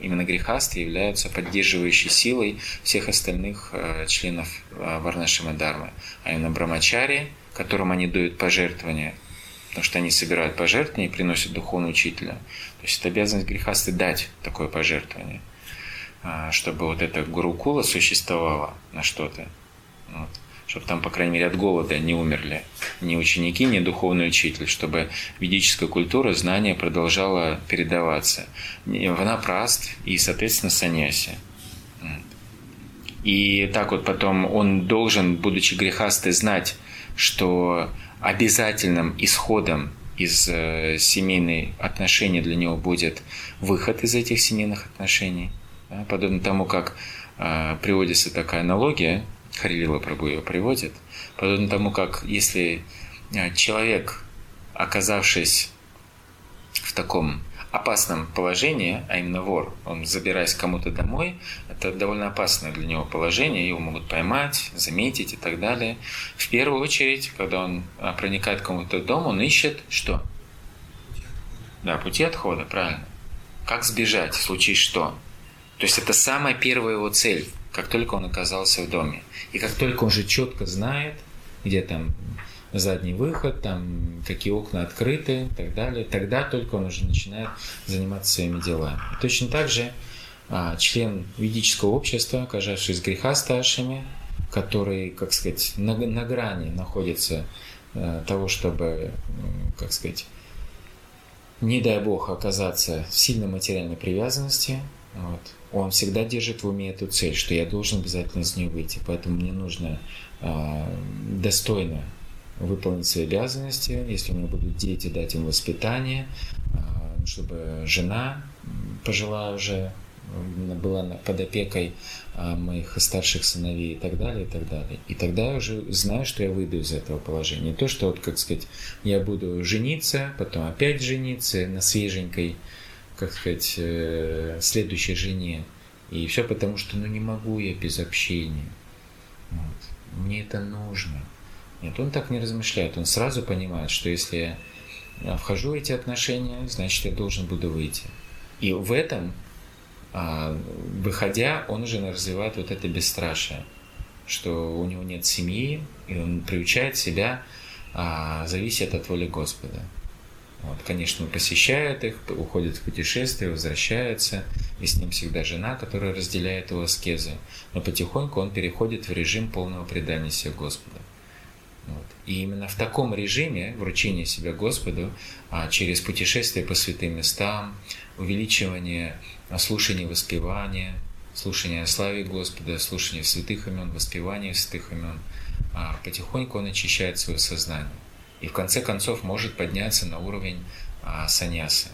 Именно грехасты являются поддерживающей силой всех остальных а, членов Варнашима Дармы, а именно Брамачари, которым они дают пожертвования – потому что они собирают пожертвования и приносят духовного учителя. То есть это обязанность грехасты дать такое пожертвование, а, чтобы вот эта гурукула существовала на что-то. Вот. Чтобы там, по крайней мере, от голода не умерли ни ученики, ни духовный учитель, чтобы ведическая культура, знание продолжала передаваться. Ванапраст и, соответственно, саньяси. И так вот потом он должен, будучи грехастой, знать, что обязательным исходом из э, семейной отношений для него будет выход из этих семейных отношений. Подобно тому, как э, приводится такая аналогия, Харилила Прабу ее приводит, подобно тому, как если э, человек, оказавшись в таком опасном положении, а именно вор, он забираясь кому-то домой, это довольно опасное для него положение, его могут поймать, заметить и так далее. В первую очередь, когда он а, проникает к кому-то дом, он ищет что? Да, пути отхода, правильно. Как сбежать, случае что? То есть это самая первая его цель, как только он оказался в доме. И как только он же четко знает, где там задний выход, там какие окна открыты и так далее, тогда только он уже начинает заниматься своими делами. Точно так же а, член ведического общества, оказавшись греха старшими, который, как сказать, на, на грани находится а, того, чтобы, как сказать, не дай бог оказаться в сильной материальной привязанности, вот, он всегда держит в уме эту цель, что я должен обязательно из нее выйти, поэтому мне нужно э, достойно выполнить свои обязанности, если у меня будут дети, дать им воспитание, э, чтобы жена пожилая уже была под опекой а, моих старших сыновей и так далее, и так далее. И тогда я уже знаю, что я выйду из этого положения. То, что вот, как сказать, я буду жениться, потом опять жениться на свеженькой, как сказать, э, следующей жене. И все потому, что ну не могу я без общения. Вот. Мне это нужно. Нет, он так не размышляет. Он сразу понимает, что если я вхожу в эти отношения, значит, я должен буду выйти. И в этом, а, выходя, он уже развивает вот это бесстрашие, что у него нет семьи, и он приучает себя а, зависеть от воли Господа. Вот, конечно, он посещает их, уходит в путешествие, возвращается, и с ним всегда жена, которая разделяет его аскезы. Но потихоньку он переходит в режим полного предания себе Господа. И именно в таком режиме вручения себя Господу а, через путешествие по святым местам, увеличивание а, слушания воспевания, слушания о славе Господа, слушания святых имен, воспевания святых имен, а, потихоньку он очищает свое сознание и в конце концов может подняться на уровень саньясы.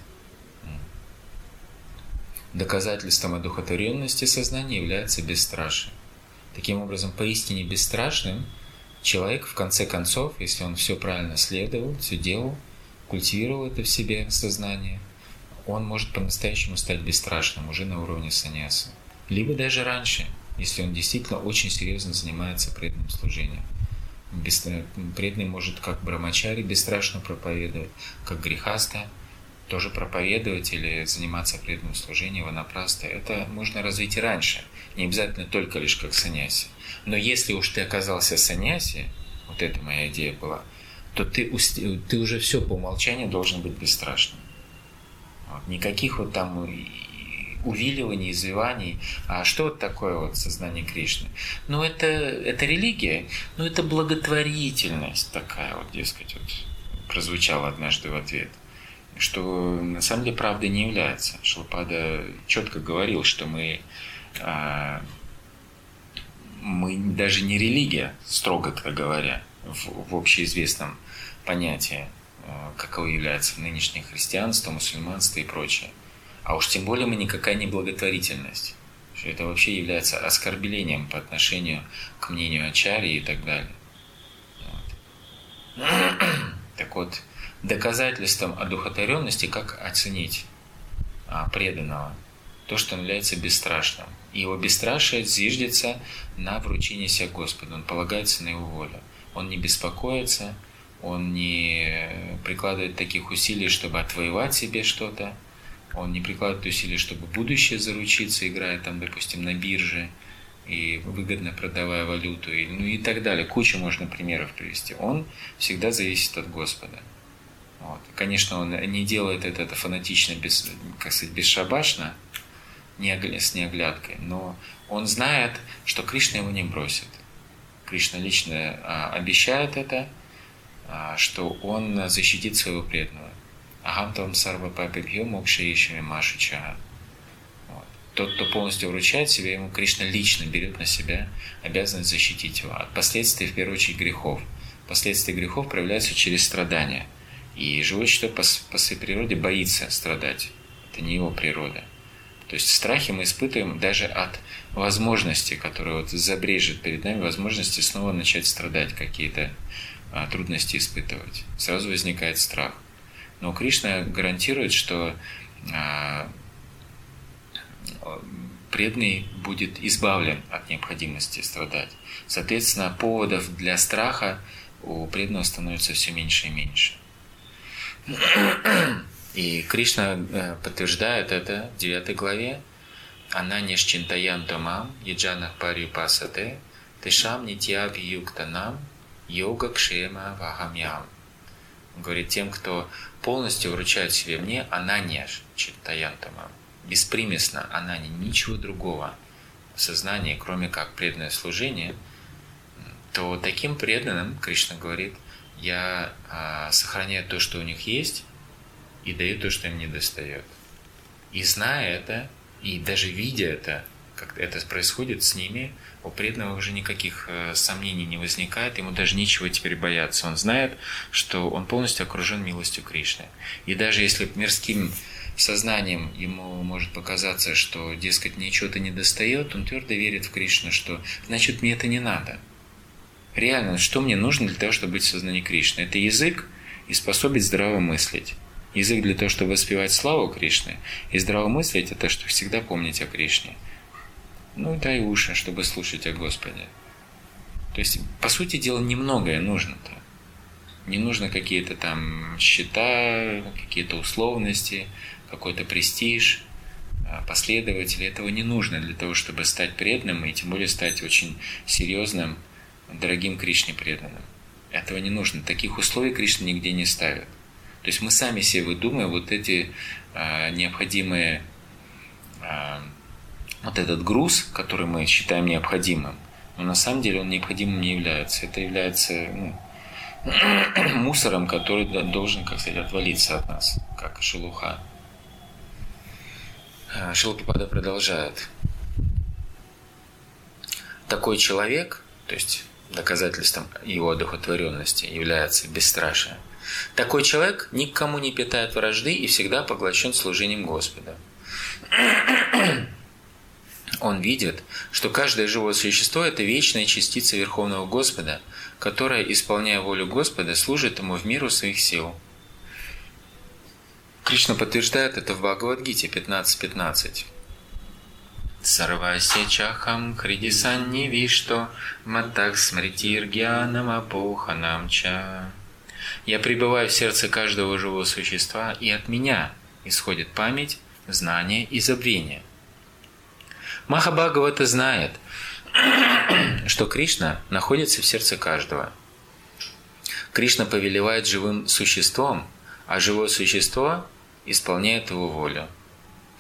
Доказательством одухотворенности сознания является бесстрашие. Таким образом, поистине бесстрашным человек, в конце концов, если он все правильно следовал, все делал, культивировал это в себе сознание, он может по-настоящему стать бесстрашным уже на уровне саньяса. Либо даже раньше, если он действительно очень серьезно занимается преданным служением преданный может как брамачари бесстрашно проповедовать, как грехаста тоже проповедовать или заниматься преданным служением ванапраста. Это можно развить и раньше, не обязательно только лишь как саньяси. Но если уж ты оказался саньяси, вот это моя идея была, то ты, ты уже все по умолчанию должен быть бесстрашным. Вот. Никаких вот там увиливаний, извиваний. А что это такое вот сознание Кришны? Ну, это, это религия, но это благотворительность такая вот, дескать, вот прозвучала однажды в ответ что на самом деле правдой не является. Шлапада четко говорил, что мы, а, мы даже не религия, строго говоря, в, в общеизвестном понятии, а, каково является нынешнее христианство, мусульманство и прочее. А уж тем более мы никакая не благотворительность. Что это вообще является оскорблением по отношению к мнению Ачари и так далее. Вот. Так вот, доказательством одухотворенности как оценить а, преданного? То, что он является бесстрашным. И его бесстрашие зиждется на вручении себя Господу. Он полагается на его волю. Он не беспокоится, он не прикладывает таких усилий, чтобы отвоевать себе что-то, он не прикладывает усилий, чтобы будущее заручиться, играя там, допустим, на бирже и выгодно продавая валюту, ну и так далее. Кучу можно примеров привести. Он всегда зависит от Господа. Вот. Конечно, он не делает это, это фанатично, без, как сказать, бесшабашно, не, с неоглядкой, но он знает, что Кришна его не бросит. Кришна лично а, обещает это, а, что он защитит своего преданного. Агамтам сарва папибхё мокшаишами машича. Тот, кто полностью вручает себя, ему Кришна лично берет на себя обязанность защитить его от последствий, в первую очередь, грехов. Последствия грехов проявляются через страдания. И живое существо по, по своей природе боится страдать. Это не его природа. То есть страхи мы испытываем даже от возможности, которая вот забрежет перед нами, возможности снова начать страдать, какие-то а, трудности испытывать. Сразу возникает страх. Но Кришна гарантирует, что а, преданный будет избавлен от необходимости страдать. Соответственно, поводов для страха у преданного становится все меньше и меньше. И Кришна э, подтверждает это в 9 главе. Она не шчинтаян томам, еджанах пари пасате, тешам нитья нам, йога кшема вахамьям. говорит, тем, кто полностью вручает себе мне, она не чинтаян томам. Беспримесно она не ничего другого в сознании, кроме как преданное служение, то таким преданным, Кришна говорит, я а, сохраняю то, что у них есть, и даю то, что им не достает. И зная это, и даже видя это, как это происходит с ними, у преданного уже никаких э, сомнений не возникает, ему даже ничего теперь бояться. Он знает, что он полностью окружен милостью Кришны. И даже если мирским сознанием ему может показаться, что, дескать, ничего-то не достает, он твердо верит в Кришну, что значит мне это не надо. Реально, что мне нужно для того, чтобы быть в сознании Кришны? Это язык и способность здраво мыслить. Язык для того, чтобы воспевать славу Кришны, и здравомыслить – это что всегда помнить о Кришне. Ну и дай уши, чтобы слушать о Господе. То есть, по сути дела, немногое нужно-то. Не нужно какие-то там счета, какие-то условности, какой-то престиж, а, последователи. Этого не нужно для того, чтобы стать преданным и тем более стать очень серьезным, дорогим Кришне преданным. Этого не нужно. Таких условий Кришна нигде не ставит. То есть мы сами себе выдумываем вот эти э, необходимые, э, вот этот груз, который мы считаем необходимым, но на самом деле он необходимым не является. Это является ну, мусором, который должен, как сказать, отвалиться от нас, как шелуха. А, Шилпапада продолжает. Такой человек, то есть доказательством его одухотворенности является бесстрашие. Такой человек никому не питает вражды и всегда поглощен служением Господа. Он видит, что каждое живое существо – это вечная частица Верховного Господа, которая, исполняя волю Господа, служит Ему в миру своих сил. Кришна подтверждает это в Бхагавадгите 15.15. 15. Сарвася чахам хридисанни вишто матак смритир гьянам апоханам ча. Я пребываю в сердце каждого живого существа, и от меня исходит память, знание и забвение. Махабхагавата знает, что Кришна находится в сердце каждого. Кришна повелевает живым существом, а живое существо исполняет его волю.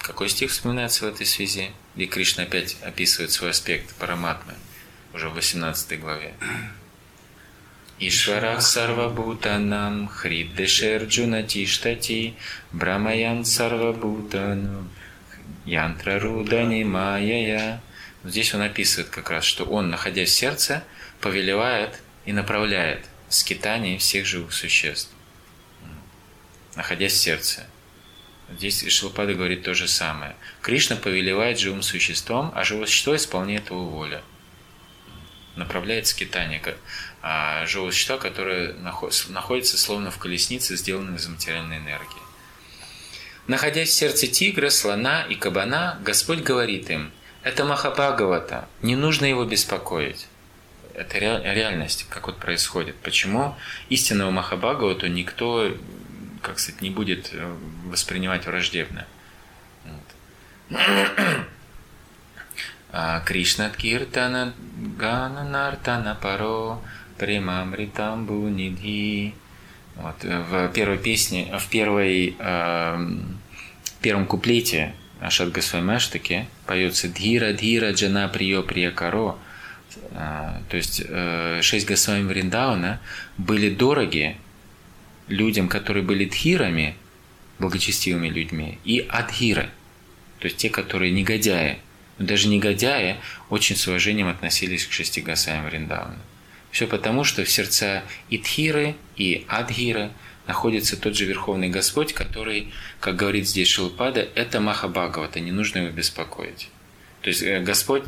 Какой стих вспоминается в этой связи? Где Кришна опять описывает свой аспект параматмы, уже в 18 главе. Ишварах сарвабутанам хриддешерджуна тиштати брамаян сарвабутану янтрарудани майя. Здесь он описывает как раз, что он, находясь в сердце, повелевает и направляет скитание всех живых существ, находясь в сердце. Здесь Шилпада говорит то же самое. Кришна повелевает живым существом, а живое существо исполняет его волю. Направляет скитание а, живого существа, которое находится словно в колеснице, сделанной из материальной энергии. Находясь в сердце тигра, слона и кабана, Господь говорит им, это Махабхагавата, не нужно его беспокоить. Это реальность, как вот происходит. Почему истинного Махабхагавату никто как сказать, не будет э, воспринимать враждебно. Вот. А Кришна Киртана Гана Нартана Паро Примамритамбу Нидхи. Вот, в первой песне, в первой, э, первом куплете Ашат Госвамаштаки поется Дхира Дхира Джана Прио Приякаро. Э, то есть э, шесть Госвами Вриндауна были дороги людям, которые были дхирами, благочестивыми людьми, и адхиры, то есть те, которые негодяи. Но даже негодяи очень с уважением относились к шести гасаям Вриндавана. Все потому, что в сердца и дхиры, и адхиры находится тот же Верховный Господь, который, как говорит здесь Шилпада, это Махабхагавата, не нужно его беспокоить. То есть э, Господь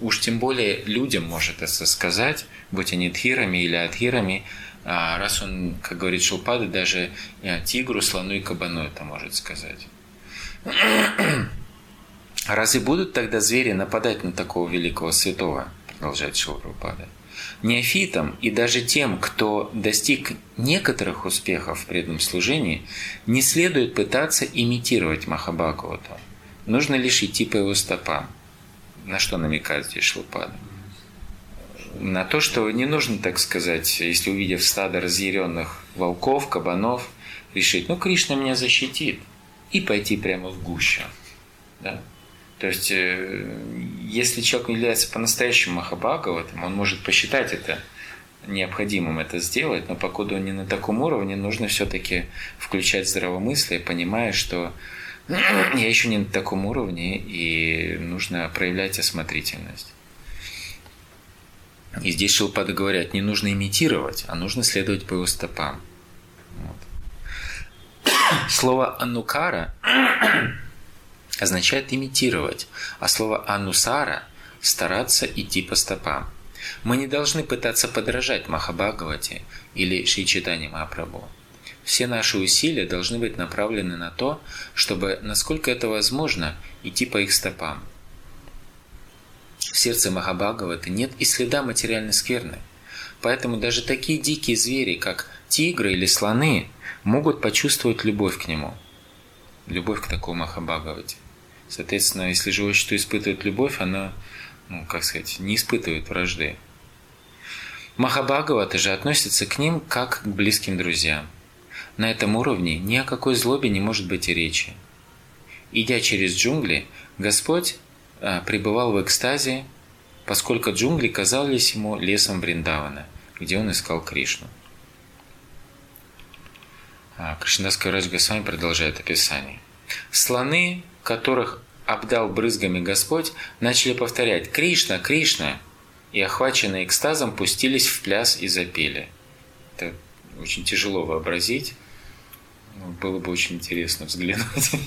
уж тем более людям может это сказать, будь они дхирами или адхирами, а раз он, как говорит Шилпада, даже тигру, слону и кабану это может сказать. Разве будут тогда звери нападать на такого великого святого? Продолжает Шилпрапада. Неофитам и даже тем, кто достиг некоторых успехов в преданном служении, не следует пытаться имитировать Махабхагавата. Нужно лишь идти по его стопам. На что намекает здесь Шлупада? На то, что не нужно, так сказать, если увидев стадо разъяренных волков, кабанов, решить, ну, Кришна меня защитит, и пойти прямо в гущу. Да? То есть, э, если человек является по-настоящему Махабхагаватом, он может посчитать это необходимым это сделать, но покуда он не на таком уровне, нужно все-таки включать здравомыслие, понимая, что я еще не на таком уровне, и нужно проявлять осмотрительность. И здесь Шилпада говорят, не нужно имитировать, а нужно следовать по его стопам. Вот. Слово «анукара» означает имитировать, а слово «анусара» – стараться идти по стопам. Мы не должны пытаться подражать Махабхагавате или Шри Махапрабху. Все наши усилия должны быть направлены на то, чтобы, насколько это возможно, идти по их стопам. В сердце Махабхагаваты нет и следа материальной скверны. Поэтому даже такие дикие звери, как тигры или слоны, могут почувствовать любовь к нему. Любовь к такому Махабхагавате. Соответственно, если живое существо испытывает любовь, оно, ну, как сказать, не испытывает вражды. Махабхагавата же относится к ним как к близким друзьям. На этом уровне ни о какой злобе не может быть и речи. Идя через джунгли, Господь пребывал в экстазе, поскольку джунгли казались ему лесом Вриндавана, где он искал Кришну. А, Кришнадас Радж Госвами продолжает описание. Слоны, которых обдал брызгами Господь, начали повторять «Кришна! Кришна!» и, охваченные экстазом, пустились в пляс и запели. Это очень тяжело вообразить, было бы очень интересно взглянуть.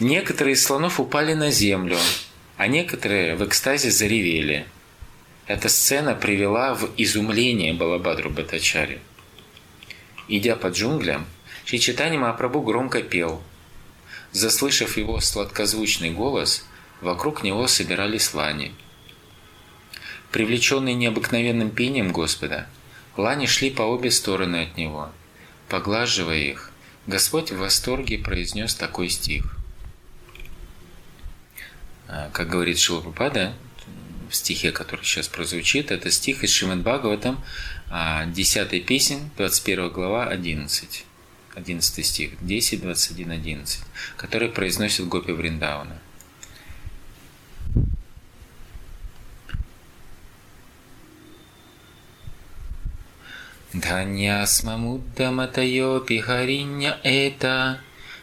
Некоторые из слонов упали на землю, а некоторые в экстазе заревели. Эта сцена привела в изумление Балабадру Батачари. Идя по джунглям, Шичитани Махапрабху громко пел. Заслышав его сладкозвучный голос, вокруг него собирались лани. Привлеченные необыкновенным пением Господа, лани шли по обе стороны от него. Поглаживая их, Господь в восторге произнес такой стих. А, как говорит Шилапрапада, в стихе, который сейчас прозвучит, это стих из Шримад Бхагаватам, 10 песен, 21 глава, 11. 11 стих, 10, 21, 11, который произносит Гопи Вриндауна. Дханьясмамуддаматайопи хариня это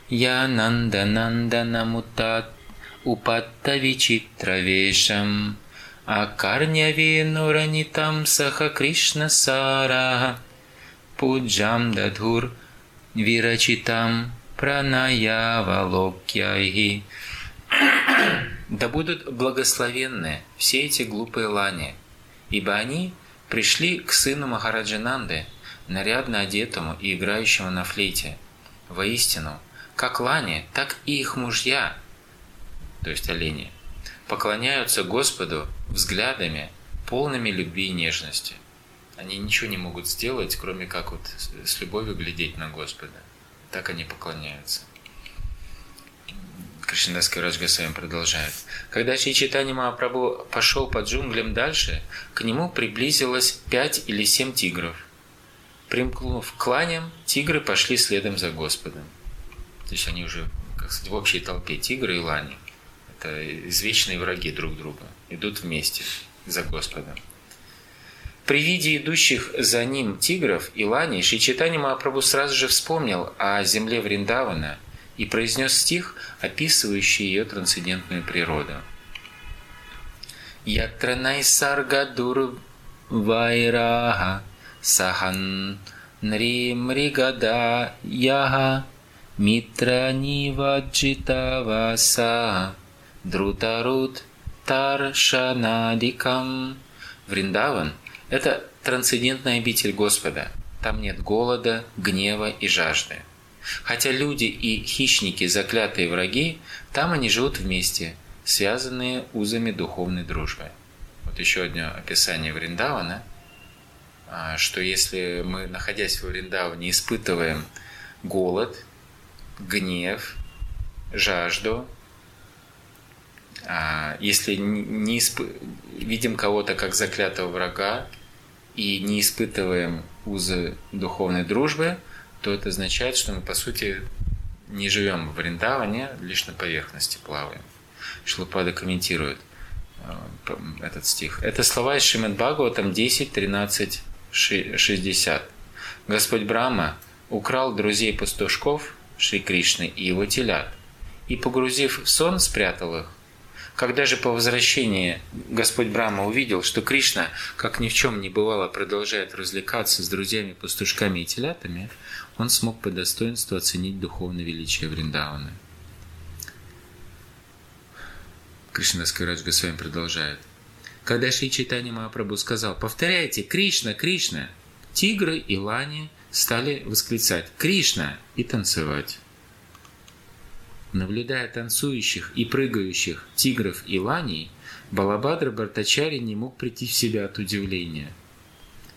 я нанда нанда намутат упаттавичитравешам акарнявенуранитам саха Кришна сара пуджам дадхур вирачитам пранаявалокьяйги. Да будут благословенны все эти глупые лани, ибо они пришли к сыну Махараджананды, нарядно одетому и играющему на флейте. Воистину, как лани, так и их мужья, то есть олени, поклоняются Господу взглядами, полными любви и нежности. Они ничего не могут сделать, кроме как вот с любовью глядеть на Господа. Так они поклоняются. Кришнадасский Раджга с вами продолжает. Когда Шри Читани Махапрабху пошел по джунглям дальше, к нему приблизилось пять или семь тигров. Примкнув к кланям, тигры пошли следом за Господом. То есть они уже, как сказать, в общей толпе тигры и лани. Это извечные враги друг друга. Идут вместе за Господом. При виде идущих за ним тигров и ланей Шичитани Махапрабху сразу же вспомнил о земле Вриндавана и произнес стих, описывающий ее трансцендентную природу. Ятранай саргадур вайраха сахан нримригада яха митра ниваджита васа друтарут таршанадикам. Вриндаван – это трансцендентная обитель Господа. Там нет голода, гнева и жажды. Хотя люди и хищники, заклятые враги, там они живут вместе, связанные узами духовной дружбы. Вот еще одно описание Вриндавана, а, что если мы, находясь в Вриндаване, испытываем голод, гнев, жажду, если не исп... видим кого-то как заклятого врага и не испытываем узы духовной дружбы, то это означает, что мы, по сути, не живем в Вриндаване, лишь на поверхности плаваем. Шлупада комментирует э, этот стих. Это слова из Шримад Бхагаватам 10, 13, 60. Господь Брахма украл друзей пастушков Шри Кришны и его телят, и, погрузив в сон, спрятал их. Когда же по возвращении Господь Брахма увидел, что Кришна, как ни в чем не бывало, продолжает развлекаться с друзьями, пастушками и телятами, он смог по достоинству оценить духовное величие Вриндавана. Кришна Скарадж Госвами продолжает. Когда Шри Чайтани Махапрабху сказал, повторяйте, Кришна, Кришна, тигры и лани стали восклицать «Кришна!» и танцевать. Наблюдая танцующих и прыгающих тигров и ланей, Балабадра Бартачари не мог прийти в себя от удивления.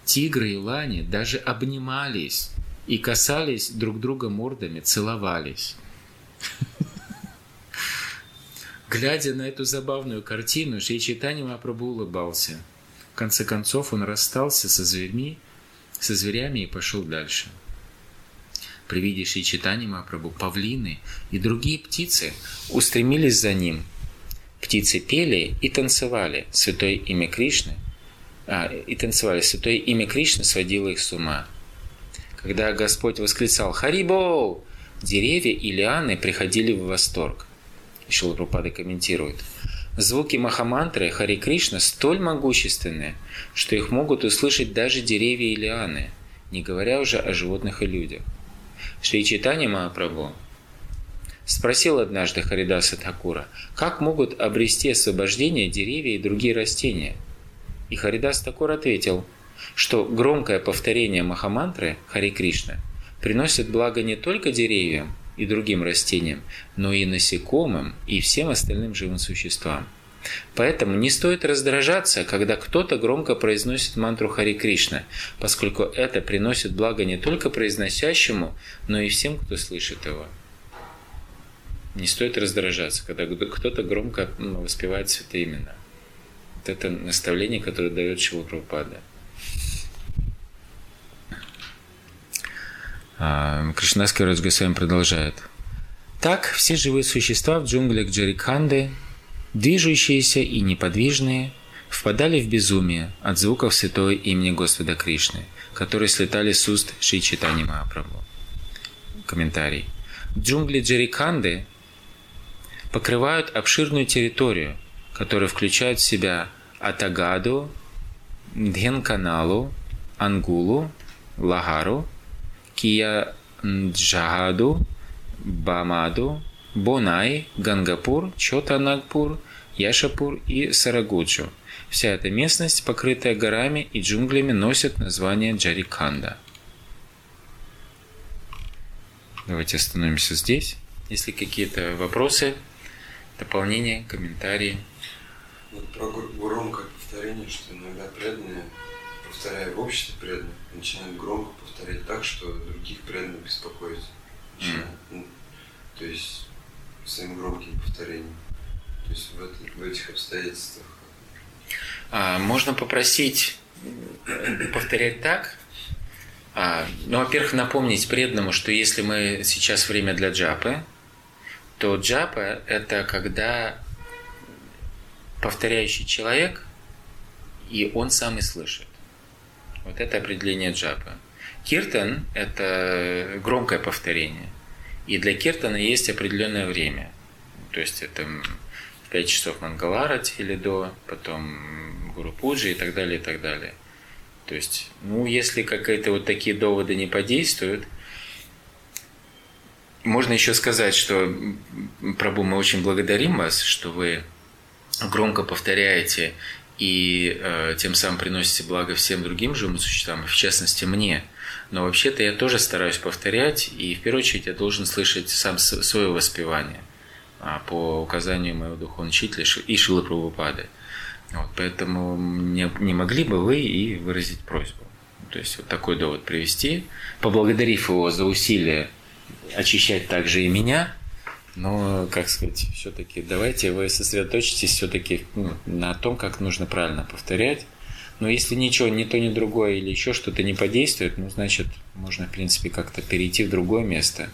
Тигры и лани даже обнимались и касались друг друга мордами, целовались. Глядя на эту забавную картину, Шри Чайтани Мапрабху улыбался. В конце концов он расстался со зверьми, со зверями и пошел дальше. При виде Шри Чайтани Мапрабху павлины и другие птицы устремились за ним. Птицы пели и танцевали святое имя Кришны, а, и танцевали святое имя Кришны сводило их с ума. Когда Господь восклицал «Харибоу!», деревья и лианы приходили в восторг. Шилапрапада комментирует. Звуки Махамантры Хари Кришна столь могущественны, что их могут услышать даже деревья и лианы, не говоря уже о животных и людях. Шри Читани Махапрабху спросил однажды Харидаса Такура, как могут обрести освобождение деревья и другие растения. И Харидас Такур ответил, что громкое повторение Махамантры Хари Кришна приносит благо не только деревьям, и другим растениям, но и насекомым и всем остальным живым существам. Поэтому не стоит раздражаться, когда кто-то громко произносит мантру Хари Кришна, поскольку это приносит благо не только произносящему, но и всем, кто слышит его. Не стоит раздражаться, когда кто-то громко ну, воспевает святые имена. Вот это наставление, которое дает Шила Прабхупада. А, Кришнаский Госвами продолжает. Так все живые существа в джунглях Джарикханды, движущиеся и неподвижные, впадали в безумие от звуков святого имени Господа Кришны, которые слетали с уст Шри Читани Махапрабху. Комментарий. Джунгли Джарикханды покрывают обширную территорию, которая включает в себя Атагаду, Дхенканалу, Ангулу, Лагару, Кияджагаду, Бамаду, Бонай, Гангапур, Чотанагпур, Яшапур и Сарагуджу. Вся эта местность, покрытая горами и джунглями, носит название Джариканда. Давайте остановимся здесь. Если какие-то вопросы, дополнения, комментарии. Вот про громкое повторение, что иногда преданные, повторяя в обществе преданных, начинают громко повторять так, что других преданных беспокоит. Mm. То есть своим громким повторением. То есть в, этих обстоятельствах. А, можно попросить повторять так. А, ну, во-первых, напомнить преданному, что если мы сейчас время для джапы, то джапа – это когда повторяющий человек, и он сам и слышит. Вот это определение джапа. Киртан – это громкое повторение. И для киртана есть определенное время. То есть это 5 часов Мангаларати или до, потом Гуру Пуджи и так далее, и так далее. То есть, ну, если какие-то вот такие доводы не подействуют, можно еще сказать, что, Прабу, мы очень благодарим вас, что вы громко повторяете и э, тем самым приносите благо всем другим живым существам, в частности мне. Но вообще-то я тоже стараюсь повторять, и в первую очередь я должен слышать сам свое воспевание по указанию моего духовного учителя и Шилы Прабхупады. Вот, поэтому не, не могли бы вы и выразить просьбу. То есть вот такой довод привести, поблагодарив его за усилия очищать также и меня, но, как сказать, все-таки давайте вы сосредоточитесь все-таки ну, на том, как нужно правильно повторять. Но если ничего, ни то, ни другое или еще что-то не подействует, ну, значит, можно, в принципе, как-то перейти в другое место,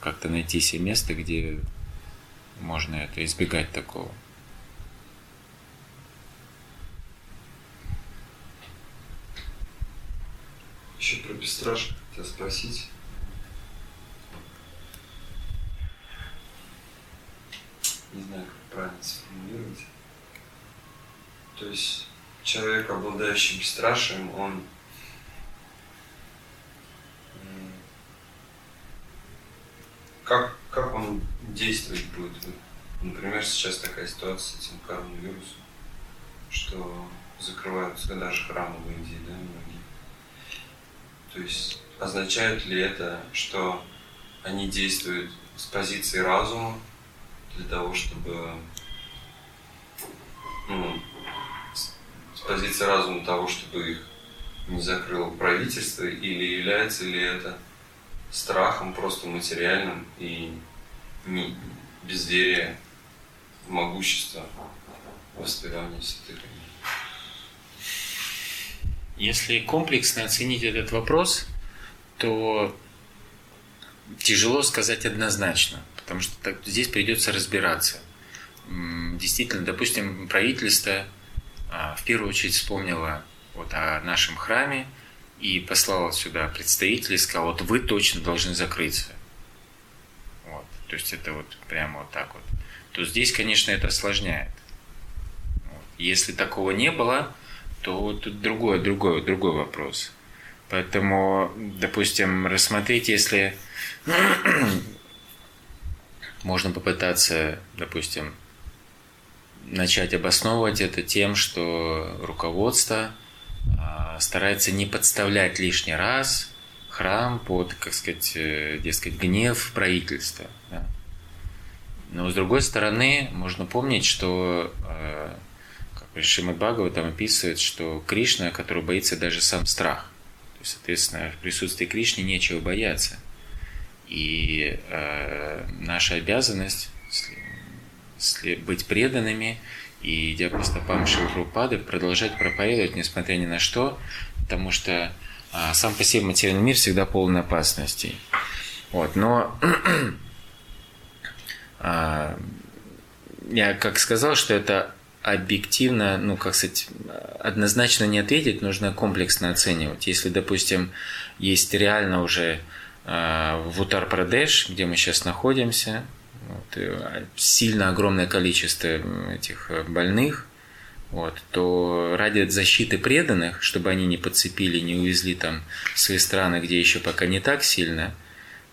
как-то найти себе место, где можно это избегать такого. Еще про бесстрашие хотел спросить. Не знаю, как правильно сформулировать. То есть человек, обладающий бесстрашием, он как, как он действовать будет? Например, сейчас такая ситуация с этим коронавирусом, что закрываются даже храмы в Индии, да, многие. То есть означает ли это, что они действуют с позиции разума для того, чтобы ну, с позиции разума того, чтобы их не закрыло правительство, или является ли это страхом просто материальным и не, безверие в могущество воспевания святых если комплексно оценить этот вопрос, то тяжело сказать однозначно, потому что так, здесь придется разбираться. Действительно, допустим, правительство а, в первую очередь вспомнило вот о нашем храме и послало сюда представителей, сказал, вот вы точно должны закрыться. То есть это вот прямо вот так вот. То здесь, конечно, это осложняет. Если такого не было, то тут другой, другой, другой вопрос. Поэтому, допустим, рассмотреть, если можно попытаться, допустим, начать обосновывать это тем, что руководство а, старается не подставлять лишний раз храм под, как сказать, э, дескать, гнев правительства. Но с другой стороны, можно помнить, что э, Шримад Бхагава там описывает, что Кришна, который боится даже сам страх. То есть, соответственно, в присутствии Кришны нечего бояться. И э, наша обязанность быть преданными и, идя по стопам Шилпрупады, продолжать проповедовать, несмотря ни на что, потому что э, сам по себе материальный мир всегда полон опасностей. Вот, но я как сказал, что это объективно, ну, как сказать, однозначно не ответить, нужно комплексно оценивать. Если, допустим, есть реально уже э, в Утар-Прадеш, где мы сейчас находимся, вот, сильно огромное количество этих больных, вот, то ради защиты преданных, чтобы они не подцепили, не увезли там в свои страны, где еще пока не так сильно,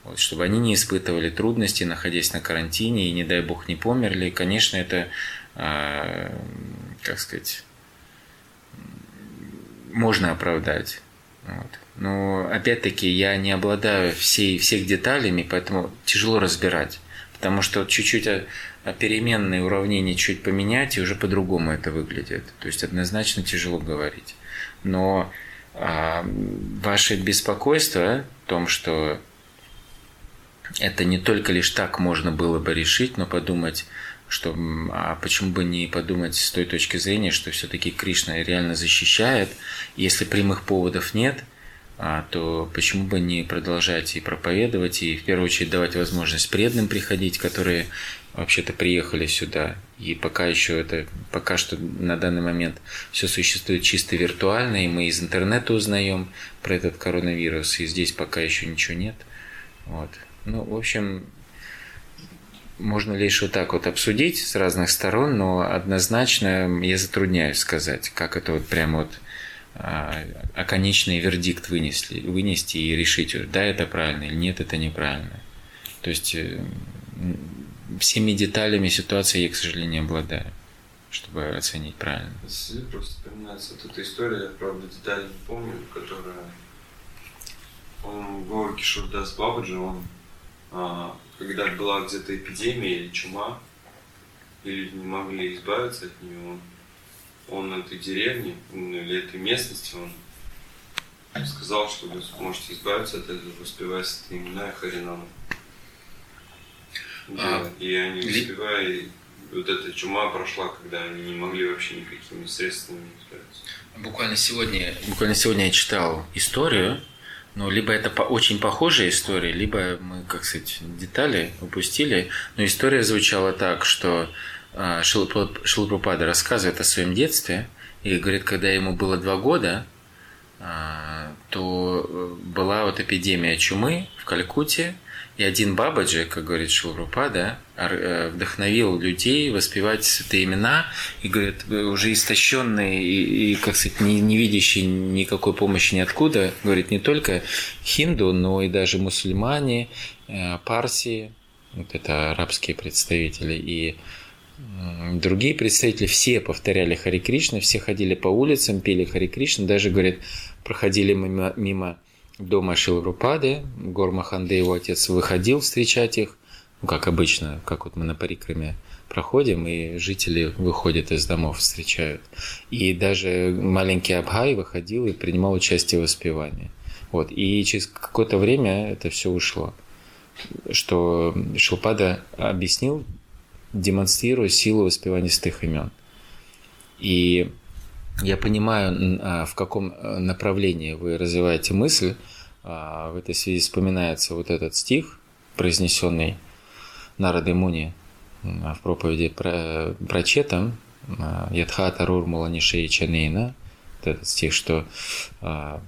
вот, чтобы они не испытывали трудностей, находясь на карантине, и, не дай бог, не померли, конечно, это а, как сказать, можно оправдать. Вот. Но опять-таки я не обладаю всей, всех деталями, поэтому тяжело разбирать. Потому что чуть-чуть переменные уравнения чуть поменять, и уже по-другому это выглядит. То есть однозначно тяжело говорить. Но а, ваше беспокойство в том, что это не только лишь так можно было бы решить, но подумать, что а почему бы не подумать с той точки зрения, что все-таки Кришна реально защищает, если прямых поводов нет, а, то почему бы не продолжать и проповедовать, и в первую очередь давать возможность преданным приходить, которые вообще-то приехали сюда, и пока еще это, пока что на данный момент все существует чисто виртуально, и мы из интернета узнаем про этот коронавирус, и здесь пока еще ничего нет. Вот. Ну, в общем, можно лишь вот так вот обсудить с разных сторон, но однозначно я затрудняюсь сказать, как это вот прямо вот а, оконечный вердикт вынесли, вынести и решить, да, это правильно или нет, это неправильно. То есть э, всеми деталями ситуации я, к сожалению, не обладаю. чтобы оценить правильно. Просто вспоминается вот эта история, я правда детали не помню, которая он Гора Кишурдас Бабаджи, он когда была где-то эпидемия или чума, и люди не могли избавиться от нее, он, он этой деревни ну, или этой местности, он сказал, что вы сможете избавиться от этого, воспевая святые имена и Харинама. А, и они, успевая, вот эта чума прошла, когда они не могли вообще никакими средствами избавиться. Буквально сегодня, буквально сегодня я читал историю, но либо это по, очень похожая история, либо мы, как сказать, детали упустили. Но история звучала так, что э, Шилпрапада рассказывает о своем детстве и говорит, когда ему было два года, э, то была вот эпидемия чумы в Калькутте, и один Бабаджи, как говорит Шилрупада, э, вдохновил людей воспевать святые имена и, говорит, уже истощенные и, и как сказать, не, не видящие никакой помощи ниоткуда, говорит, не только хинду, но и даже мусульмане, э, парсии, вот это арабские представители, и другие представители, все повторяли Хари Кришна, все ходили по улицам, пели Хари Кришна, даже, говорит, проходили мимо, мимо дома Шилрупады, Гормаханде, его отец, выходил встречать их, ну, как обычно, как вот мы на Парикраме проходим, и жители выходят из домов, встречают. И даже маленький Абхай выходил и принимал участие в воспевании. Вот. И через какое-то время это все ушло. Что Шилпада объяснил, демонстрируя силу воспевания святых имен. И я понимаю, а, в каком а, направлении вы развиваете мысль. А, в этой связи вспоминается вот этот стих, произнесенный Нарадой Муни в проповеди про, про Четам, Ядхата Рур Муланишея Чанейна, вот этот стих, что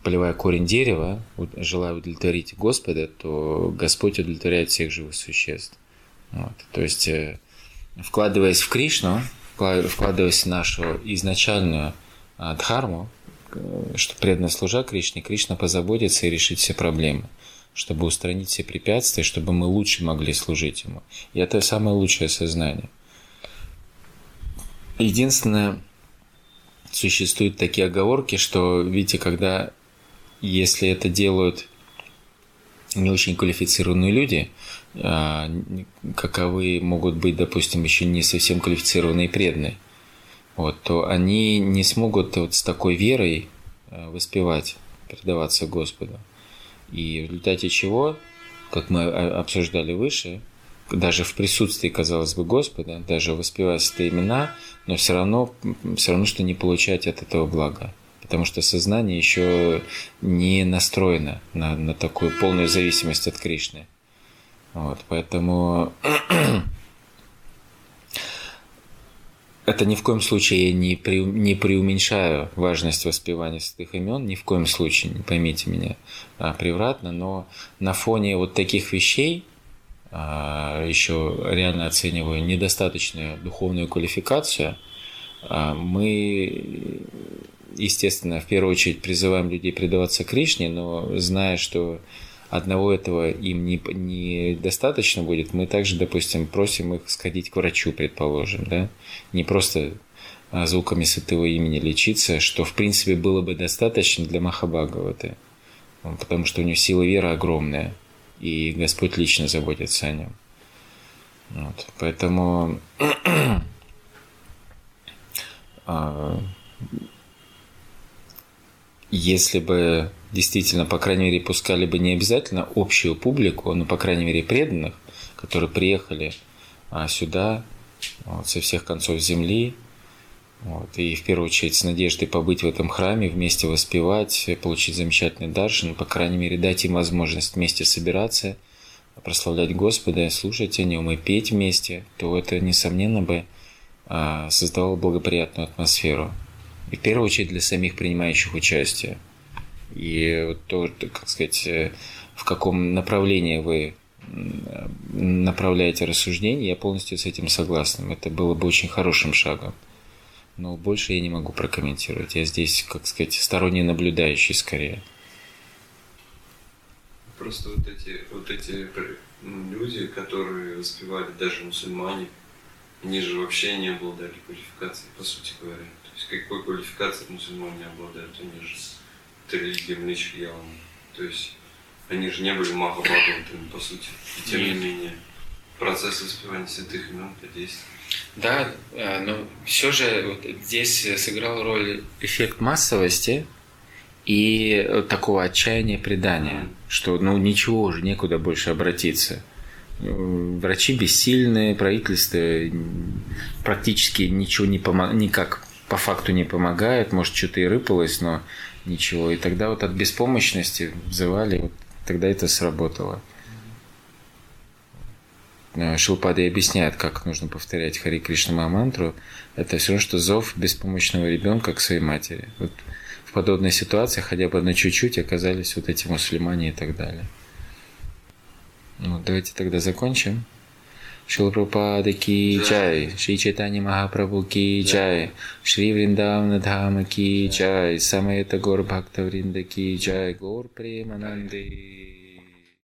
поливая корень дерева, желая удовлетворить Господа, то Господь удовлетворяет всех живых существ. Вот. То есть, э, вкладываясь в Кришну, вкладываясь в нашу изначальную а, дхарму, что преданно служа Кришне, Кришна позаботится и решит все проблемы, чтобы устранить все препятствия, чтобы мы лучше могли служить Ему. И это самое лучшее сознание. Единственное, существуют такие оговорки, что, видите, когда, если это делают не очень квалифицированные люди, а, каковы могут быть, допустим, еще не совсем квалифицированные преданные – вот, то они не смогут вот с такой верой э, воспевать, предаваться Господу. И в результате чего, как мы обсуждали выше, даже в присутствии, казалось бы, Господа, даже воспевая святые имена, но все равно, все равно, что не получать от этого блага. Потому что сознание еще не настроено на, на такую полную зависимость от Кришны. Вот, поэтому это ни в коем случае не, при, не преуменьшаю важность воспевания святых имен, ни в коем случае, не поймите меня а, превратно, но на фоне вот таких вещей а, еще реально оцениваю недостаточную духовную квалификацию, а, мы, естественно, в первую очередь призываем людей предаваться Кришне, но зная, что одного этого им не, не достаточно будет, мы также, допустим, просим их сходить к врачу, предположим, да, не просто а, звуками святого имени лечиться, что, в принципе, было бы достаточно для Махабхагаваты, потому что у него сила веры огромная, и Господь лично заботится о нем. Вот, поэтому а, если бы действительно, по крайней мере, пускали бы не обязательно общую публику, но, по крайней мере, преданных, которые приехали а, сюда вот, со всех концов земли, вот, и в первую очередь с надеждой побыть в этом храме, вместе воспевать, получить замечательный даршин, по крайней мере, дать им возможность вместе собираться, прославлять Господа, слушать о Нем и петь вместе, то это, несомненно, бы а, создавало благоприятную атмосферу. И в первую очередь для самих принимающих участие – и то, как сказать, э, в каком направлении вы направляете рассуждение, я полностью с этим согласен. Это было бы очень хорошим шагом. Но больше я не могу прокомментировать. Я здесь, как сказать, сторонний наблюдающий скорее. Просто вот эти, вот эти люди, которые воспевали даже мусульмане, они же вообще не обладали квалификацией, по сути говоря. Есть какой квалификацией мусульмане обладают, они же это религия Млечхиялом. То есть они же не были махабхагаватами, по сути. И тем не менее, процесс воспевания святых имен подействовал. Да, э, но все же вот здесь сыграл роль эффект массовости и такого отчаяния предания, что ну ничего уже, некуда больше обратиться. Врачи бессильные, правительство практически ничего не помог, никак по факту не помогает, может что-то и рыпалось, но ничего. И тогда вот от беспомощности взывали, вот тогда это сработало. Э, Шилпады объясняет, как нужно повторять Хари Кришна мантру. Это все равно, что зов беспомощного ребенка к своей матери. Вот в подобной ситуации хотя бы на чуть-чуть оказались вот эти мусульмане и так далее. Ну, давайте тогда закончим. Шила Прабхупада ки чай, Шри Чайтани Махапрабху ки чай, Шри Вриндавна Дхама ки чай, Самайта Гор Бхакта Вринда ки чай, Гор Премананды.